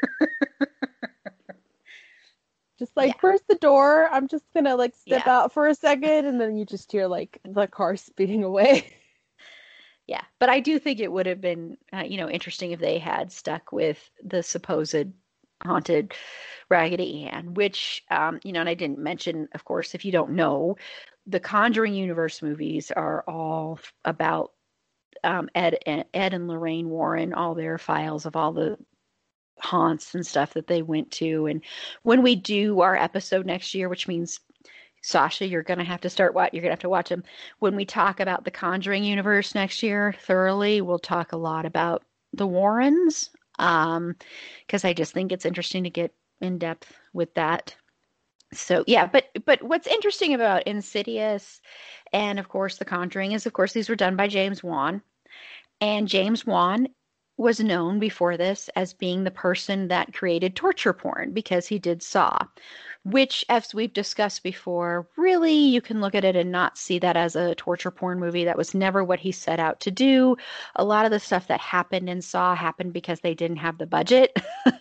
just like, yeah. where's the door? I'm just gonna like step yeah. out for a second, and then you just hear like the car speeding away. Yeah, but I do think it would have been, uh, you know, interesting if they had stuck with the supposed haunted Raggedy Ann, which, um, you know, and I didn't mention, of course, if you don't know, the Conjuring universe movies are all about um, Ed, Ed and Lorraine Warren, all their files of all the haunts and stuff that they went to. And when we do our episode next year, which means Sasha, you're going to have to start what you're going to have to watch them. When we talk about the Conjuring universe next year thoroughly, we'll talk a lot about the Warrens because um, I just think it's interesting to get in depth with that so yeah but but what's interesting about insidious and of course the conjuring is of course these were done by james wan. And james wan was known before this as being the person that created torture porn because he did saw which as we've discussed before really you can look at it and not see that as a torture porn movie. That was never what he set out to do. A lot of the stuff that happened in saw happened because they didn't have the budget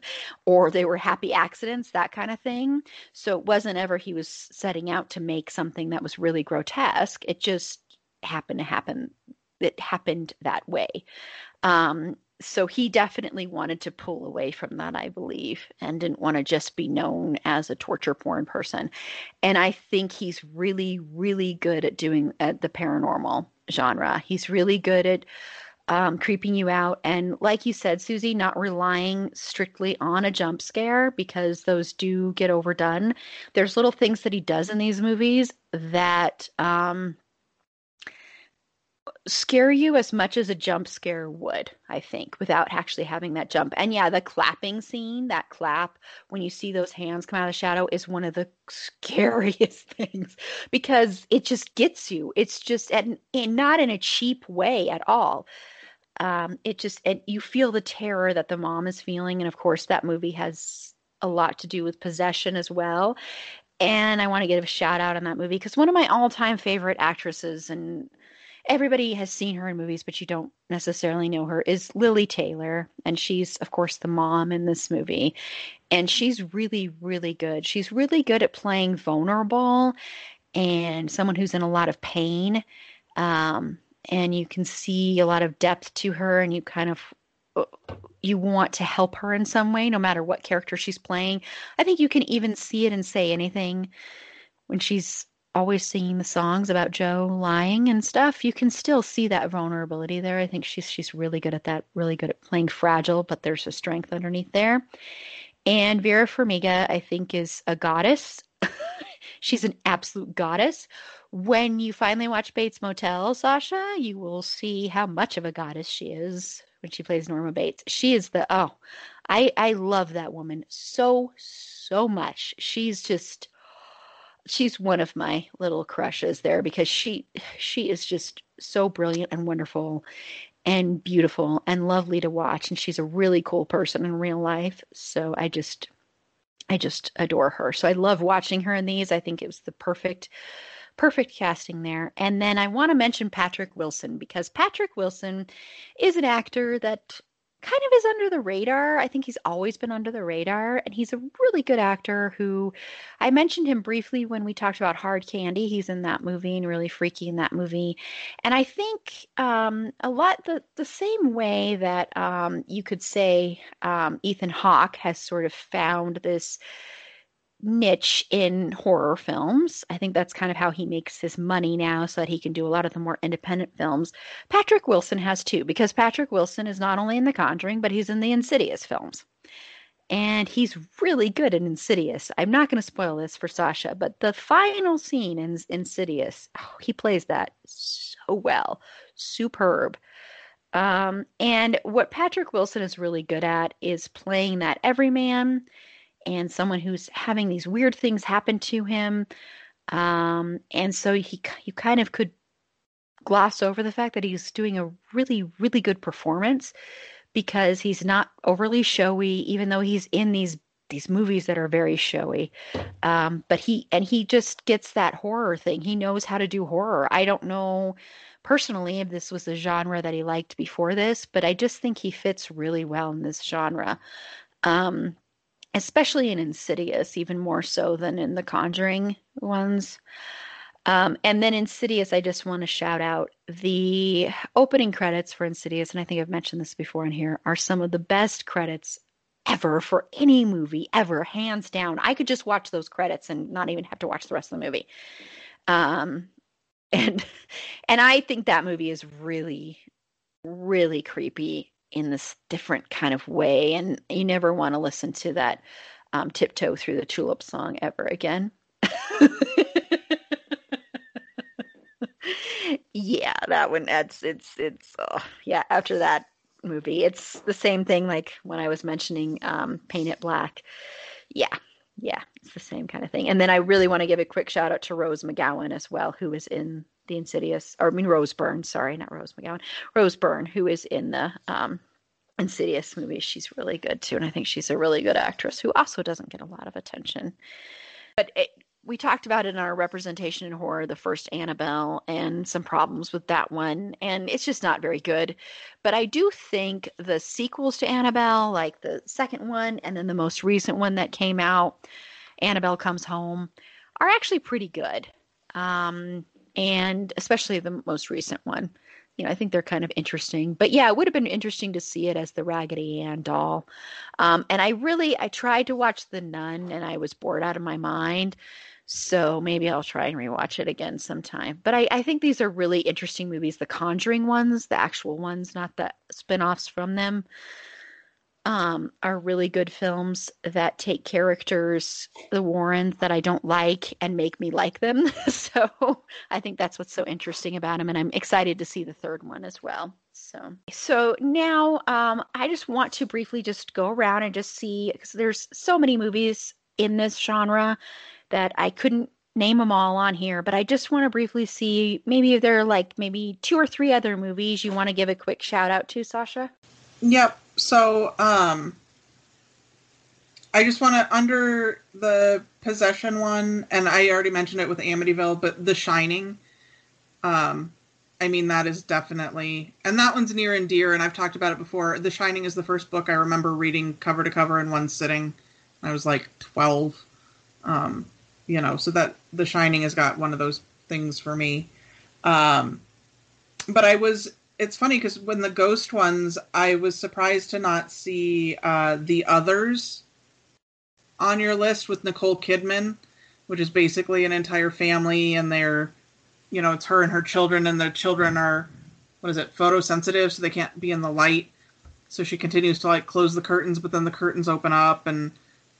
or they were happy accidents that kind of thing. So it wasn't ever he was setting out to make something that was really grotesque. It just happened to happen it happened that way. Um, so he definitely wanted to pull away from that, I believe, and didn't want to just be known as a torture porn person. And I think he's really, really good at doing at the paranormal genre. He's really good at um, creeping you out. And like you said, Susi, not relying strictly on a jump scare because those do get overdone. There's little things that he does in these movies that um, scare you as much as a jump scare would, I think, without actually having that jump. And yeah, the clapping scene, that clap when you see those hands come out of the shadow is one of the scariest things because it just gets you. It's just and not in a cheap way at all. Um, it just and you feel the terror that the mom is feeling, and of course that movie has a lot to do with possession as well. And I want to give a shout out on that movie because one of my all-time favorite actresses and everybody has seen her in movies, but you don't necessarily know her, is Lili Taylor. And she's, of course, the mom in this movie. And she's really, really good. She's really good at playing vulnerable and someone who's in a lot of pain. Um, and you can see a lot of depth to her, and you kind of you want to help her in some way, no matter what character she's playing. I think you can even see it and say anything when she's always singing the songs about Joe lying and stuff. You can still see that vulnerability there. I think she's she's really good at that, really good at playing fragile, but there's a strength underneath there. And Vera Farmiga, I think, is a goddess. she's an absolute goddess. When you finally watch Bates Motel, Sasha, you will see how much of a goddess she is when she plays Norma Bates. She is the oh, I I love that woman so so much. She's just she's one of my little crushes there because she she is just so brilliant and wonderful and beautiful and lovely to watch and she's a really cool person in real life. So I just I just adore her. So I love watching her in these. I think it was the perfect perfect casting there. And then I want to mention Patrick Wilson because Patrick Wilson is an actor that kind of is under the radar. I think he's always been under the radar, and he's a really good actor who I mentioned him briefly when we talked about Hard Candy. He's in that movie and really freaky in that movie. And I think um, a lot the, the same way that um, you could say um, Ethan Hawke has sort of found this niche in horror films. I think that's kind of how he makes his money now so that he can do a lot of the more independent films. Patrick Wilson has too, because Patrick Wilson is not only in The Conjuring, but he's in the Insidious films. And he's really good in Insidious. I'm not going to spoil this for Sasha, but the final scene in Insidious, oh, he plays that so well. Superb. Um, and what Patrick Wilson is really good at is playing that everyman and someone who's having these weird things happen to him. Um, and so he, you kind of could gloss over the fact that he's doing a really, really good performance because he's not overly showy, even though he's in these these movies that are very showy. Um, but he and he just gets that horror thing. He knows how to do horror. I don't know personally if this was a genre that he liked before this, but I just think he fits really well in this genre. Um, especially in Insidious, even more so than in the Conjuring ones. Um, and then Insidious, I just want to shout out the opening credits for Insidious, and I think I've mentioned this before in here, are some of the best credits ever for any movie ever, hands down. I could just watch those credits and not even have to watch the rest of the movie. Um, and and I think that movie is really, really creepy in this different kind of way. And you never want to listen to that um, tiptoe through the tulip song ever again. yeah, that one. That's it's it's oh, yeah. After that movie, it's the same thing. Like when I was mentioning um, Paint It Black. Yeah, yeah, it's the same kind of thing. And then I really want to give a quick shout out to Rose McGowan as well, who is in the Insidious, or I mean Rose Byrne, sorry, not Rose McGowan, Rose Byrne, who is in the um, Insidious movies. She's really good too, and I think she's a really good actress who also doesn't get a lot of attention. But it, we talked about it in our representation in horror, the first Annabelle, and some problems with that one, and it's just not very good. But I do think the sequels to Annabelle, like the second one and then the most recent one that came out, Annabelle Comes Home, are actually pretty good. Um, and especially the most recent one. You know, I think they're kind of interesting. But yeah, it would have been interesting to see it as the Raggedy Ann doll. Um, and I really, I tried to watch The Nun, and I was bored out of my mind. So maybe I'll try and rewatch it again sometime. But I, I think these are really interesting movies. The Conjuring ones, the actual ones, not the spin-offs from them um, are really good films that take characters, the Warrens, that I don't like and make me like them. so I think that's what's so interesting about them, and I'm excited to see the third one as well. So, so now um, I just want to briefly just go around and just see because there's so many movies in this genre that I couldn't name them all on here, but I just want to briefly see maybe there are like maybe two or three other movies you want to give a quick shout out to, Sasha. Yep. So, um, I just want to under the possession one, and I already mentioned it with Amityville, but The Shining. Um, I mean, that is definitely, and that one's near and dear. And I've talked about it before. The Shining is the first book I remember reading cover to cover in one sitting. I was like twelve, um, you know. So that The Shining has got one of those things for me. Um, but I was. It's funny because when the ghost ones, I was surprised to not see uh, the others on your list with Nicole Kidman, which is basically an entire family and they're you know, it's her and her children, and the children are, what is it, photosensitive, so they can't be in the light. So she continues to like close the curtains, but then the curtains open up, and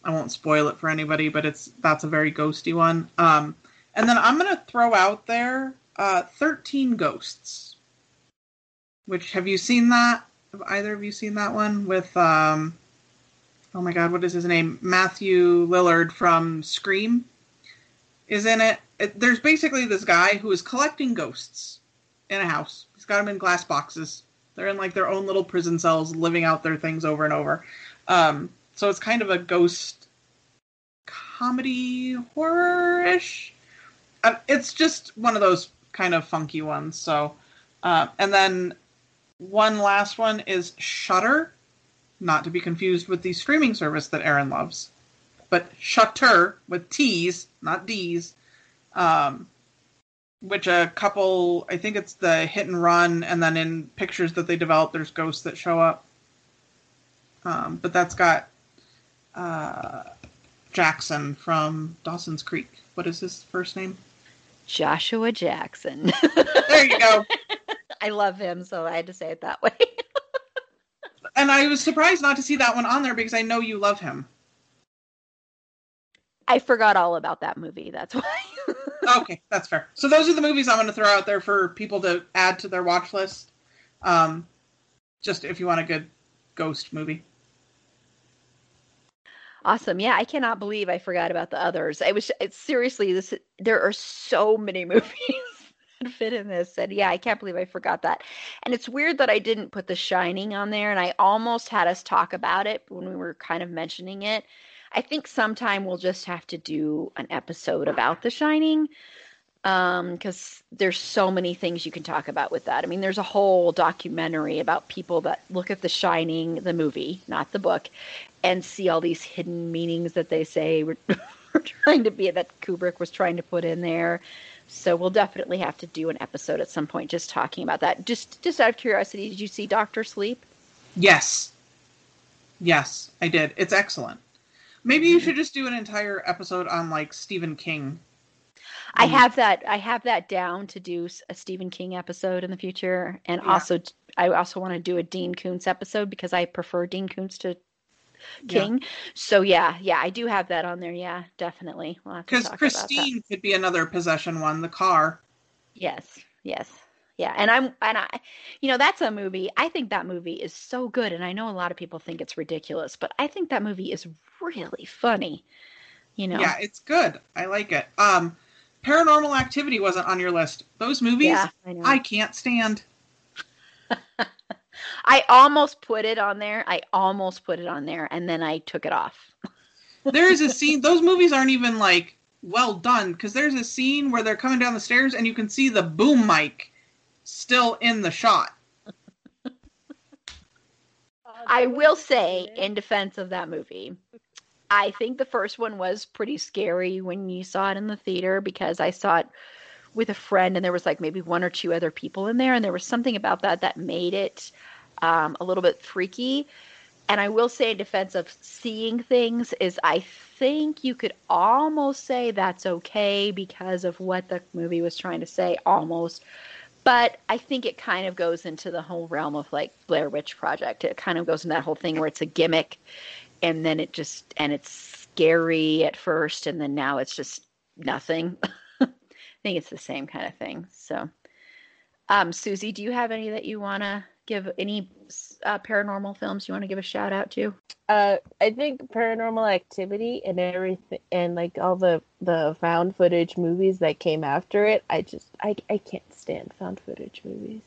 I won't spoil it for anybody, but it's that's a very ghosty one. Um, and then I'm gonna throw out there uh, 13 Ghosts. Which have you seen that? Have either of you seen that one with um, oh my god, what is his name? Matthew Lillard from Scream is in it. it. There's basically this guy who is collecting ghosts in a house. He's got them in glass boxes. They're in like their own little prison cells, living out their things over and over. Um, so it's kind of a ghost comedy horror-ish. Uh, it's just one of those kind of funky ones. So, uh, and then one last one is Shutter, not to be confused with the streaming service that Erin loves but Shutter with T's, not D's, um, which a couple, I think it's the hit and run, and then in pictures that they develop, there's ghosts that show up. Um, but that's got uh, Jackson from Dawson's Creek. What is his first name? Joshua Jackson. there you go. I love him, so I had to say it that way. and I was surprised not to see that one on there because I know you love him. I forgot all about that movie. That's why. okay, that's fair. So those are the movies I'm going to throw out there for people to add to their watch list. Um, just if you want a good ghost movie. Awesome. Yeah, I cannot believe I forgot about the others. I was it's seriously this there are so many movies fit in this. And yeah, I can't believe I forgot that. And it's weird that I didn't put The Shining on there and I almost had us talk about it when we were kind of mentioning it I think sometime we'll just have to do an episode about The Shining because um, there's so many things you can talk about with that. I mean, there's a whole documentary about people that look at The Shining, the movie, not the book, and see all these hidden meanings that they say we're, we're trying to be that Kubrick was trying to put in there. So we'll definitely have to do an episode at some point just talking about that. Just just out of curiosity, did you see Doctor Sleep? Yes. Yes, I did. It's excellent. Maybe you should just do an entire episode on like Stephen King. I um, have that. I have that down to do a Stephen King episode in the future, and yeah. also I also want to do a Dean Koontz episode because I prefer Dean Koontz to King. Yeah. So yeah, yeah, I do have that on there. Yeah, definitely. Because we'll Christine could be another possession one. The car. Yes. Yes yeah and i'm and i you know that's a movie i think that movie is so good and i know a lot of people think it's ridiculous but i think that movie is really funny you know yeah it's good i like it um paranormal activity wasn't on your list those movies yeah, I, I can't stand i almost put it on there i almost put it on there and then i took it off there is a scene those movies aren't even like well done because there's a scene where they're coming down the stairs and you can see the boom mic still in the shot. I will say, in defense of that movie, I think the first one was pretty scary when you saw it in the theater because I saw it with a friend and there was like maybe one or two other people in there and there was something about that that made it um, a little bit freaky. And I will say, in defense of seeing things, is I think you could almost say that's okay because of what the movie was trying to say, almost but I think it kind of goes into the whole realm of like Blair Witch Project. It kind of goes in that whole thing where it's a gimmick, and then it just and it's scary at first, and then now it's just nothing. I think it's the same kind of thing. So, um, Susi, do you have any that you want to give any uh, paranormal films you want to give a shout out to? Uh, I think Paranormal Activity and everything, and like all the the found footage movies that came after it. I just I I can't stand found footage movies.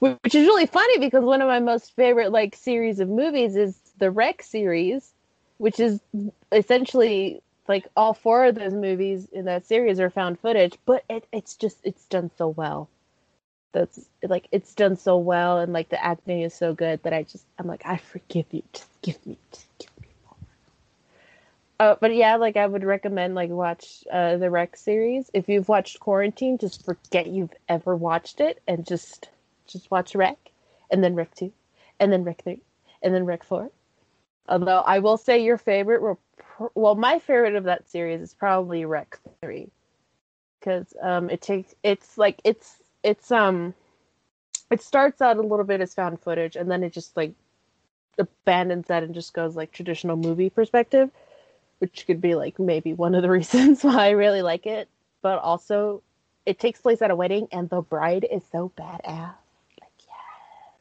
Which is really funny because one of my most favorite like series of movies is the REC series, which is essentially like all four of those movies in that series are found footage, but it, it's just it's done so well. That's like it's done so well and like the acting is so good that I just I'm like I forgive you. Just give me, just give me more. Uh, but yeah, like I would recommend like watch uh, the Rec series. If you've watched Quarantine, just forget you've ever watched it and just just watch Rec, and then Rec two, and then Rec three, and then Rec four. Although I will say your favorite well, my favorite of that series is probably Rec three, because um it takes it's like it's it's um it starts out a little bit as found footage and then it just like abandons that and just goes like traditional movie perspective, which could be like maybe one of the reasons why I really like it. But also, it takes place at a wedding, and the bride is so badass. Like yes,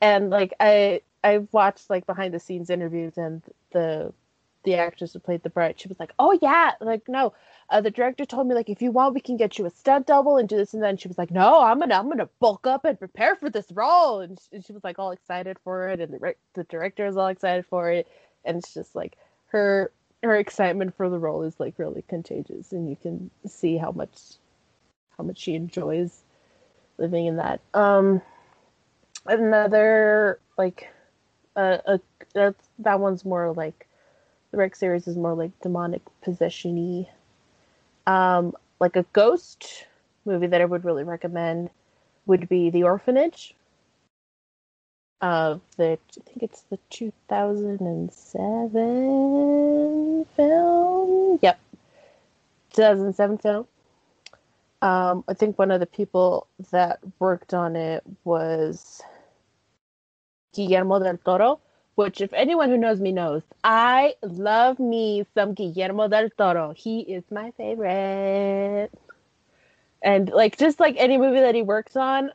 and like I I watched like behind the scenes interviews, and the the actress who played the bride, she was like, "Oh yeah, like no." Uh, the director told me like if you want we can get you a stunt double and do this and then she was like no i'm gonna i'm gonna bulk up and prepare for this role. And she, and she was like all excited for it. And the, the director is all excited for it. And it's just like her her excitement for the role is like really contagious. And you can see how much how much she enjoys living in that. Um another like uh, uh that's that one's more like the rec series is more like demonic possession-y um, like a ghost movie that I would really recommend would be The Orphanage. The, I think it's the 2007 film. Yep, 2007 film. Um, I think one of the people that worked on it was Guillermo del Toro, which, if anyone who knows me knows, I love me some Guillermo del Toro. He is my favorite. And like just like any movie that he works on,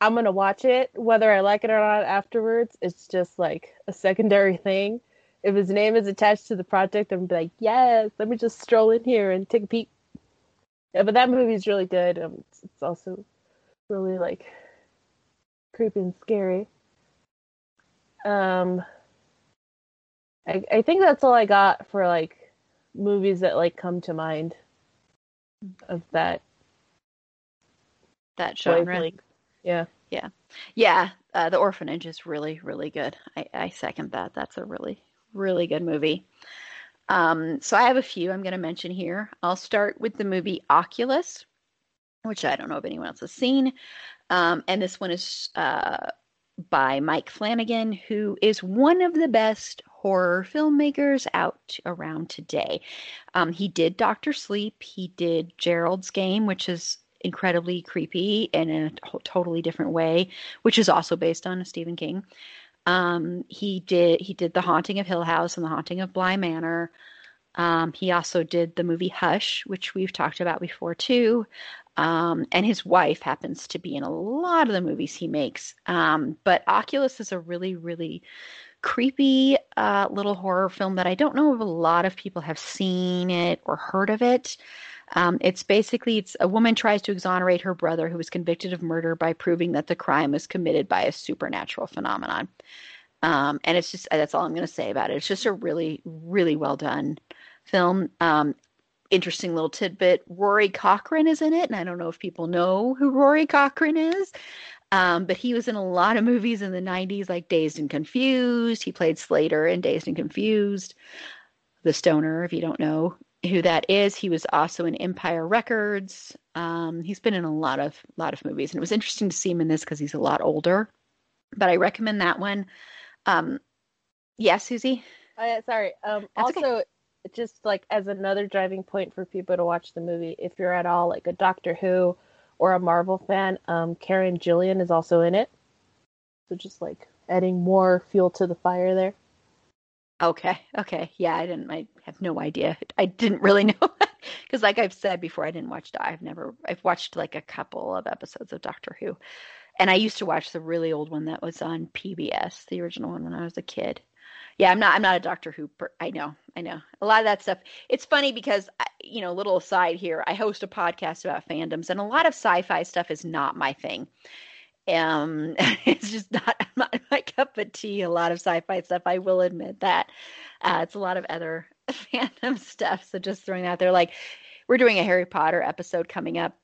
I'm gonna watch it, whether I like it or not afterwards. It's just like a secondary thing. If his name is attached to the project, I'm like, yes, let me just stroll in here and take a peek. Yeah, but that movie is really good. Um, it's, it's also really like creepy and scary. Um, I, I think that's all I got for like movies that like come to mind of that That genre. wavelength. Yeah. Yeah, uh, The Orphanage is really, really good. I, I second that. That's a really, really good movie. Um, so I have a few I'm going to mention here. I'll start with the movie Oculus, which I don't know if anyone else has seen. Um, and this one is uh, by Mike Flanagan, who is one of the best horror filmmakers out around today. Um, he did Doctor Sleep, he did Gerald's Game, which is incredibly creepy and in a totally different way, which is also based on Stephen King. Um, he did he did The Haunting of Hill House and The Haunting of Bly Manor. Um, he also did the movie Hush, which we've talked about before too. Um, and his wife happens to be in a lot of the movies he makes. Um, but Oculus is a really, really creepy uh, little horror film that I don't know if a lot of people have seen it or heard of it. Um, it's basically it's a woman tries to exonerate her brother who was convicted of murder by proving that the crime was committed by a supernatural phenomenon. Um, and it's just that's all I'm going to say about it. It's just a really, really well done film. Um, interesting little tidbit: Rory Cochrane is in it, and I don't know if people know who Rory Cochrane is. Um, but he was in a lot of movies in the 90s, like Dazed and Confused. He played Slater in Dazed and Confused. The Stoner, if you don't know who that is, he was also in Empire Records. Um, he's been in a lot of lot of movies, and it was interesting to see him in this because he's a lot older. But I recommend that one. Um, yeah, Susi. Yeah, sorry. Um, That's okay. Just like as another driving point for people to watch the movie, if you're at all like a Doctor Who or a Marvel fan, um, Karen Gillan is also in it. So just like adding more fuel to the fire there. Okay, okay, yeah, I didn't. I have no idea. I didn't really know because, like I've said before, I didn't watch. I've never. I've watched like a couple of episodes of Doctor Who, and I used to watch the really old one that was on PBS, the original one when I was a kid. Yeah, I'm not. I'm not a Doctor Who. Per- I know. I know a lot of that stuff. It's funny because you know, little aside here. I host a podcast about fandoms, and a lot of sci-fi stuff is not my thing. Um, it's just not, not my cup of tea. A lot of sci-fi stuff. I will admit that. Uh, it's a lot of other fandom stuff. So just throwing that out there, like we're doing a Harry Potter episode coming up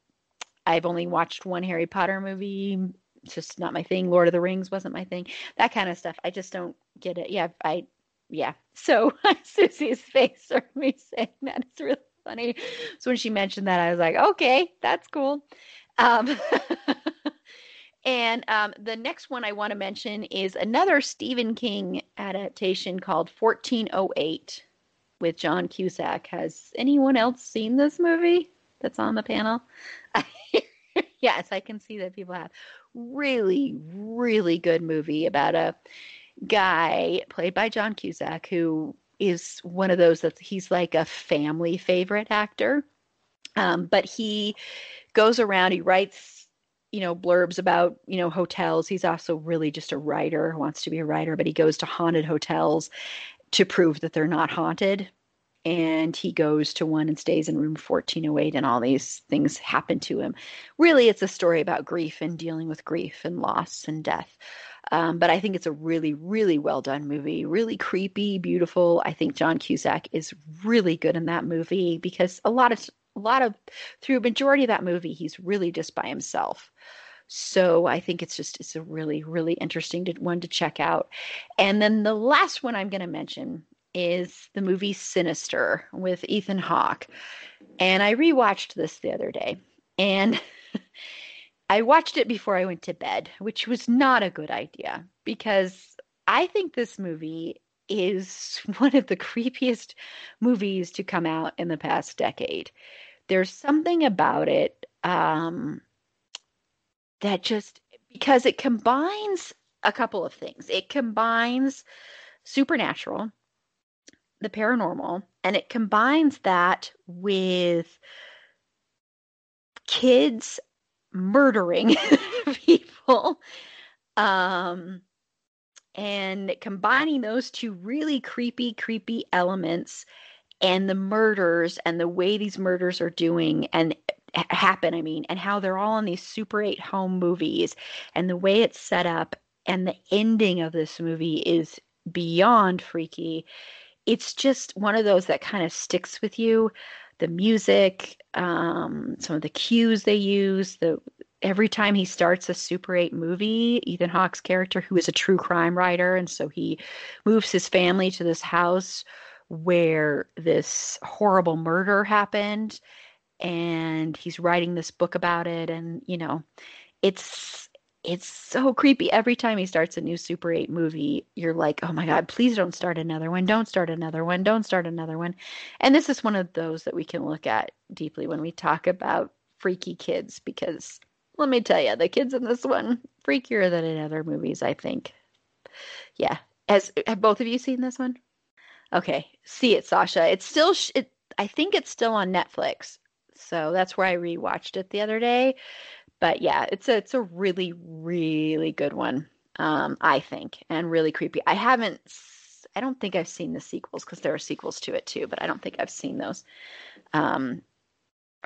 I've only watched one Harry Potter movie. It's just not my thing. Lord of the Rings wasn't my thing. That kind of stuff. I just don't get it. Yeah, I yeah. So Susi's face or me saying that is really funny. So when she mentioned that, I was like, okay, that's cool. Um, and um, the next one I want to mention is another Stephen King adaptation called 1408 with John Cusack. Has anyone else seen this movie that's on the panel? yes, I can see that people have. Really, really good movie about a guy played by John Cusack who is one of those that he's like a family favorite actor. Um, but he goes around, he writes, you know, blurbs about, you know, hotels. He's also really just a writer, wants to be a writer, but he goes to haunted hotels to prove that they're not haunted. And he goes to one and stays in room 1408, and all these things happen to him. Really, it's a story about grief and dealing with grief and loss and death. Um, but I think it's a really, really well done movie. Really creepy, beautiful. I think John Cusack is really good in that movie because a lot of a lot of through a majority of that movie, he's really just by himself. So I think it's just it's a really really interesting to, one to check out. And then the last one I'm going to mention is the movie Sinister with Ethan Hawke. And I rewatched this the other day, and I watched it before I went to bed, which was not a good idea because I think this movie is one of the creepiest movies to come out in the past decade. There's something about it um, that just because it combines a couple of things. It combines supernatural, the paranormal, and it combines that with kids murdering people. Um, and combining those two really creepy, creepy elements and the murders and the way these murders are doing and happen, I mean, and how they're all in these Super 8 home movies and the way it's set up and the ending of this movie is beyond freaky. It's just one of those that kind of sticks with you. The music, um, some of the cues they use, the every time he starts a Super 8 movie, Ethan Hawke's character, who is a true crime writer, and so he moves his family to this house where this horrible murder happened, and he's writing this book about it, and you know, it's it's so creepy. Every time he starts a new Super 8 movie, you're like, oh my God, please don't start another one. Don't start another one. Don't start another one. And this is one of those that we can look at deeply when we talk about freaky kids because let me tell you, the kids in this one freakier than in other movies. I think. Yeah, has have both of you seen this one? Okay, see it, Sasha. It's still. It, I think it's still on Netflix, so that's where I rewatched it the other day. But yeah, it's a it's a really really good one. Um, I think, and really creepy. I haven't. I don't think I've seen the sequels because there are sequels to it too, but I don't think I've seen those. Um,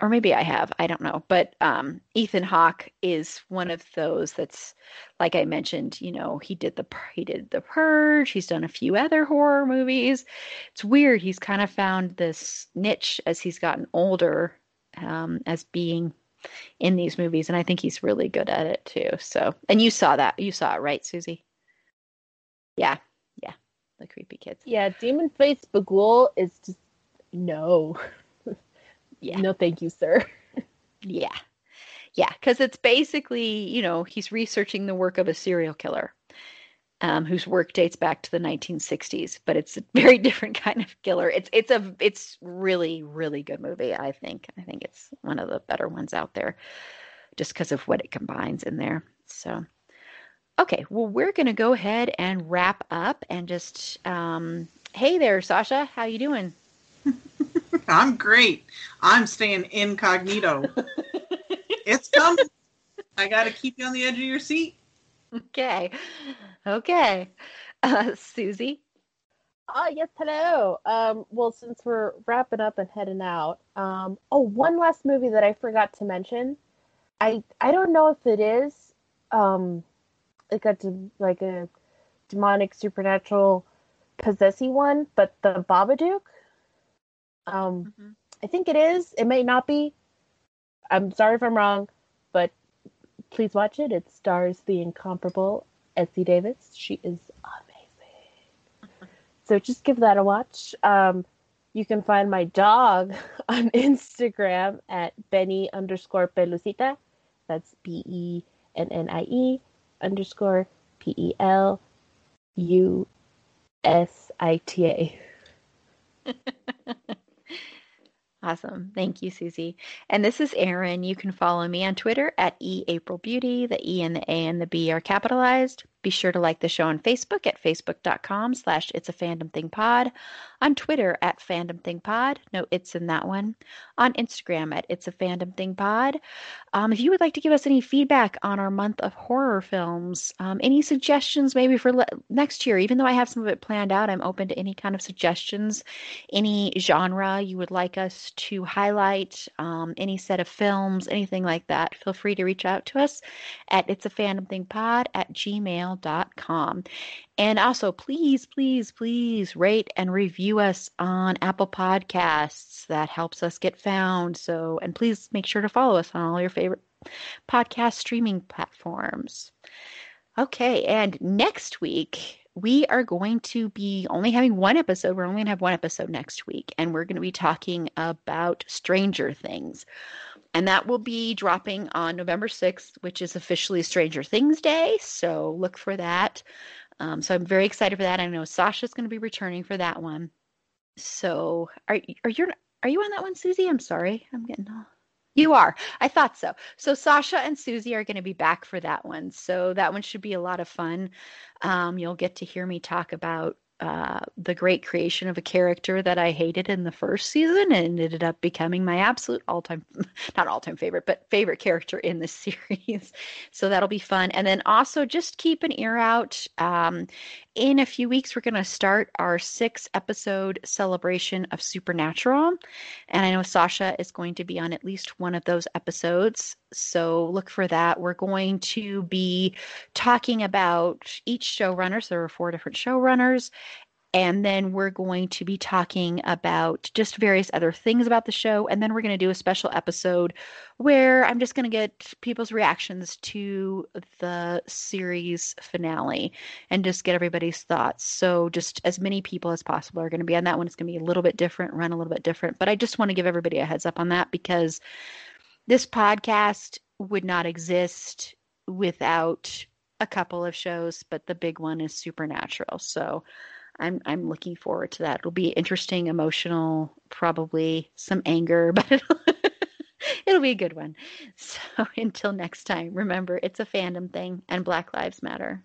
or maybe I have, I don't know. But um, Ethan Hawke is one of those that's, like I mentioned, you know, he did the he did the Purge. He's done a few other horror movies. It's weird. He's kind of found this niche as he's gotten older, um, as being in these movies, and I think he's really good at it too. So, and you saw that, you saw it, right, Susi? Yeah, yeah, the creepy kids. Yeah, Demon Face Bughuul is just no. Yeah. No, thank you, sir. Yeah. Yeah, because it's basically, you know, he's researching the work of a serial killer um, whose work dates back to the 1960s, but it's a very different kind of killer. It's it's a it's really really good movie. I think I think it's one of the better ones out there, just because of what it combines in there. So, okay, well we're gonna go ahead and wrap up and just um, hey there, Sasha, how you doing? I'm great. I'm staying incognito. it's coming. I got to keep you on the edge of your seat. Okay, okay, uh, Susi. Ah, yes, hello. Um, well, since we're wrapping up and heading out, um, oh, one last movie that I forgot to mention. I I don't know if it is, um, like a like a demonic supernatural possessy one, but the Babadook. Um, Mhm. I think it is. It may not be. I'm sorry if I'm wrong, but please watch it. It stars the incomparable Essie Davis. She is amazing. So just give that a watch. Um, you can find my dog on Instagram at Benny underscore Pelusita. That's B E N N I E underscore P E L U S I T A. Awesome. Thank you, Susi. And this is Erin. You can follow me on Twitter at eAprilBeauty. The E and the A and the B are capitalized. Be sure to like the show on Facebook at facebook.com slash it's a fandom thing pod. On Twitter at fandom thing pod. No, it's in that one. On Instagram at it's a fandom thing pod. Um, if you would like to give us any feedback on our month of horror films, um, any suggestions maybe for le- next year, even though I have some of it planned out, I'm open to any kind of suggestions, any genre you would like us to highlight, um, any set of films, anything like that. Feel free to reach out to us at it's a fandom thing pod at gmail gmail.com. And also, please, please, please rate and review us on Apple Podcasts. That helps us get found. So, and please make sure to follow us on all your favorite podcast streaming platforms. Okay, and next week we are going to be only having one episode. We're only going to have one episode next week, and we're going to be talking about Stranger Things. And that will be dropping on November 6th, which is officially Stranger Things Day. So look for that. Um, so I'm very excited for that. I know Sasha's going to be returning for that one. So are are you are you on that one, Susi? I'm sorry, I'm getting. all. You are. I thought so. So Sasha and Susi are going to be back for that one. So that one should be a lot of fun. Um, you'll get to hear me talk about uh, the great creation of a character that I hated in the first season and ended up becoming my absolute all time, not all time favorite, but favorite character in the series. So that'll be fun. And then also just keep an ear out. Um, in a few weeks, we're going to start our six episode celebration of Supernatural. And I know Sasha is going to be on at least one of those episodes. So look for that. We're going to be talking about each showrunner. So there are four different showrunners and then we're going to be talking about just various other things about the show. And then we're going to do a special episode where I'm just going to get people's reactions to the series finale and just get everybody's thoughts. So, just as many people as possible are going to be on that one. It's going to be a little bit different, run a little bit different. But I just want to give everybody a heads up on that because this podcast would not exist without a couple of shows, but the big one is Supernatural. So, I'm I'm looking forward to that. It'll be interesting, emotional, probably some anger, but it'll, it'll be a good one. So until next time, remember it's a fandom thing and Black Lives Matter.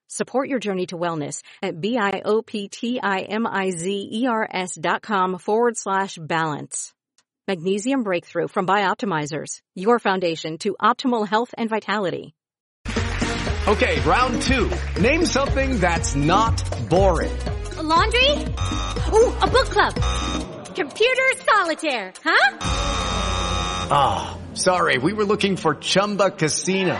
Support your journey to wellness at B-I-O-P-T-I-M-I-Z-E-R-S dot com forward slash balance. Magnesium Breakthrough from Bioptimizers, your foundation to optimal health and vitality. Okay, round two. Name something that's not boring. A laundry? Ooh, a book club. Computer solitaire, huh? Ah, oh, sorry, we were looking for Chumba Casino.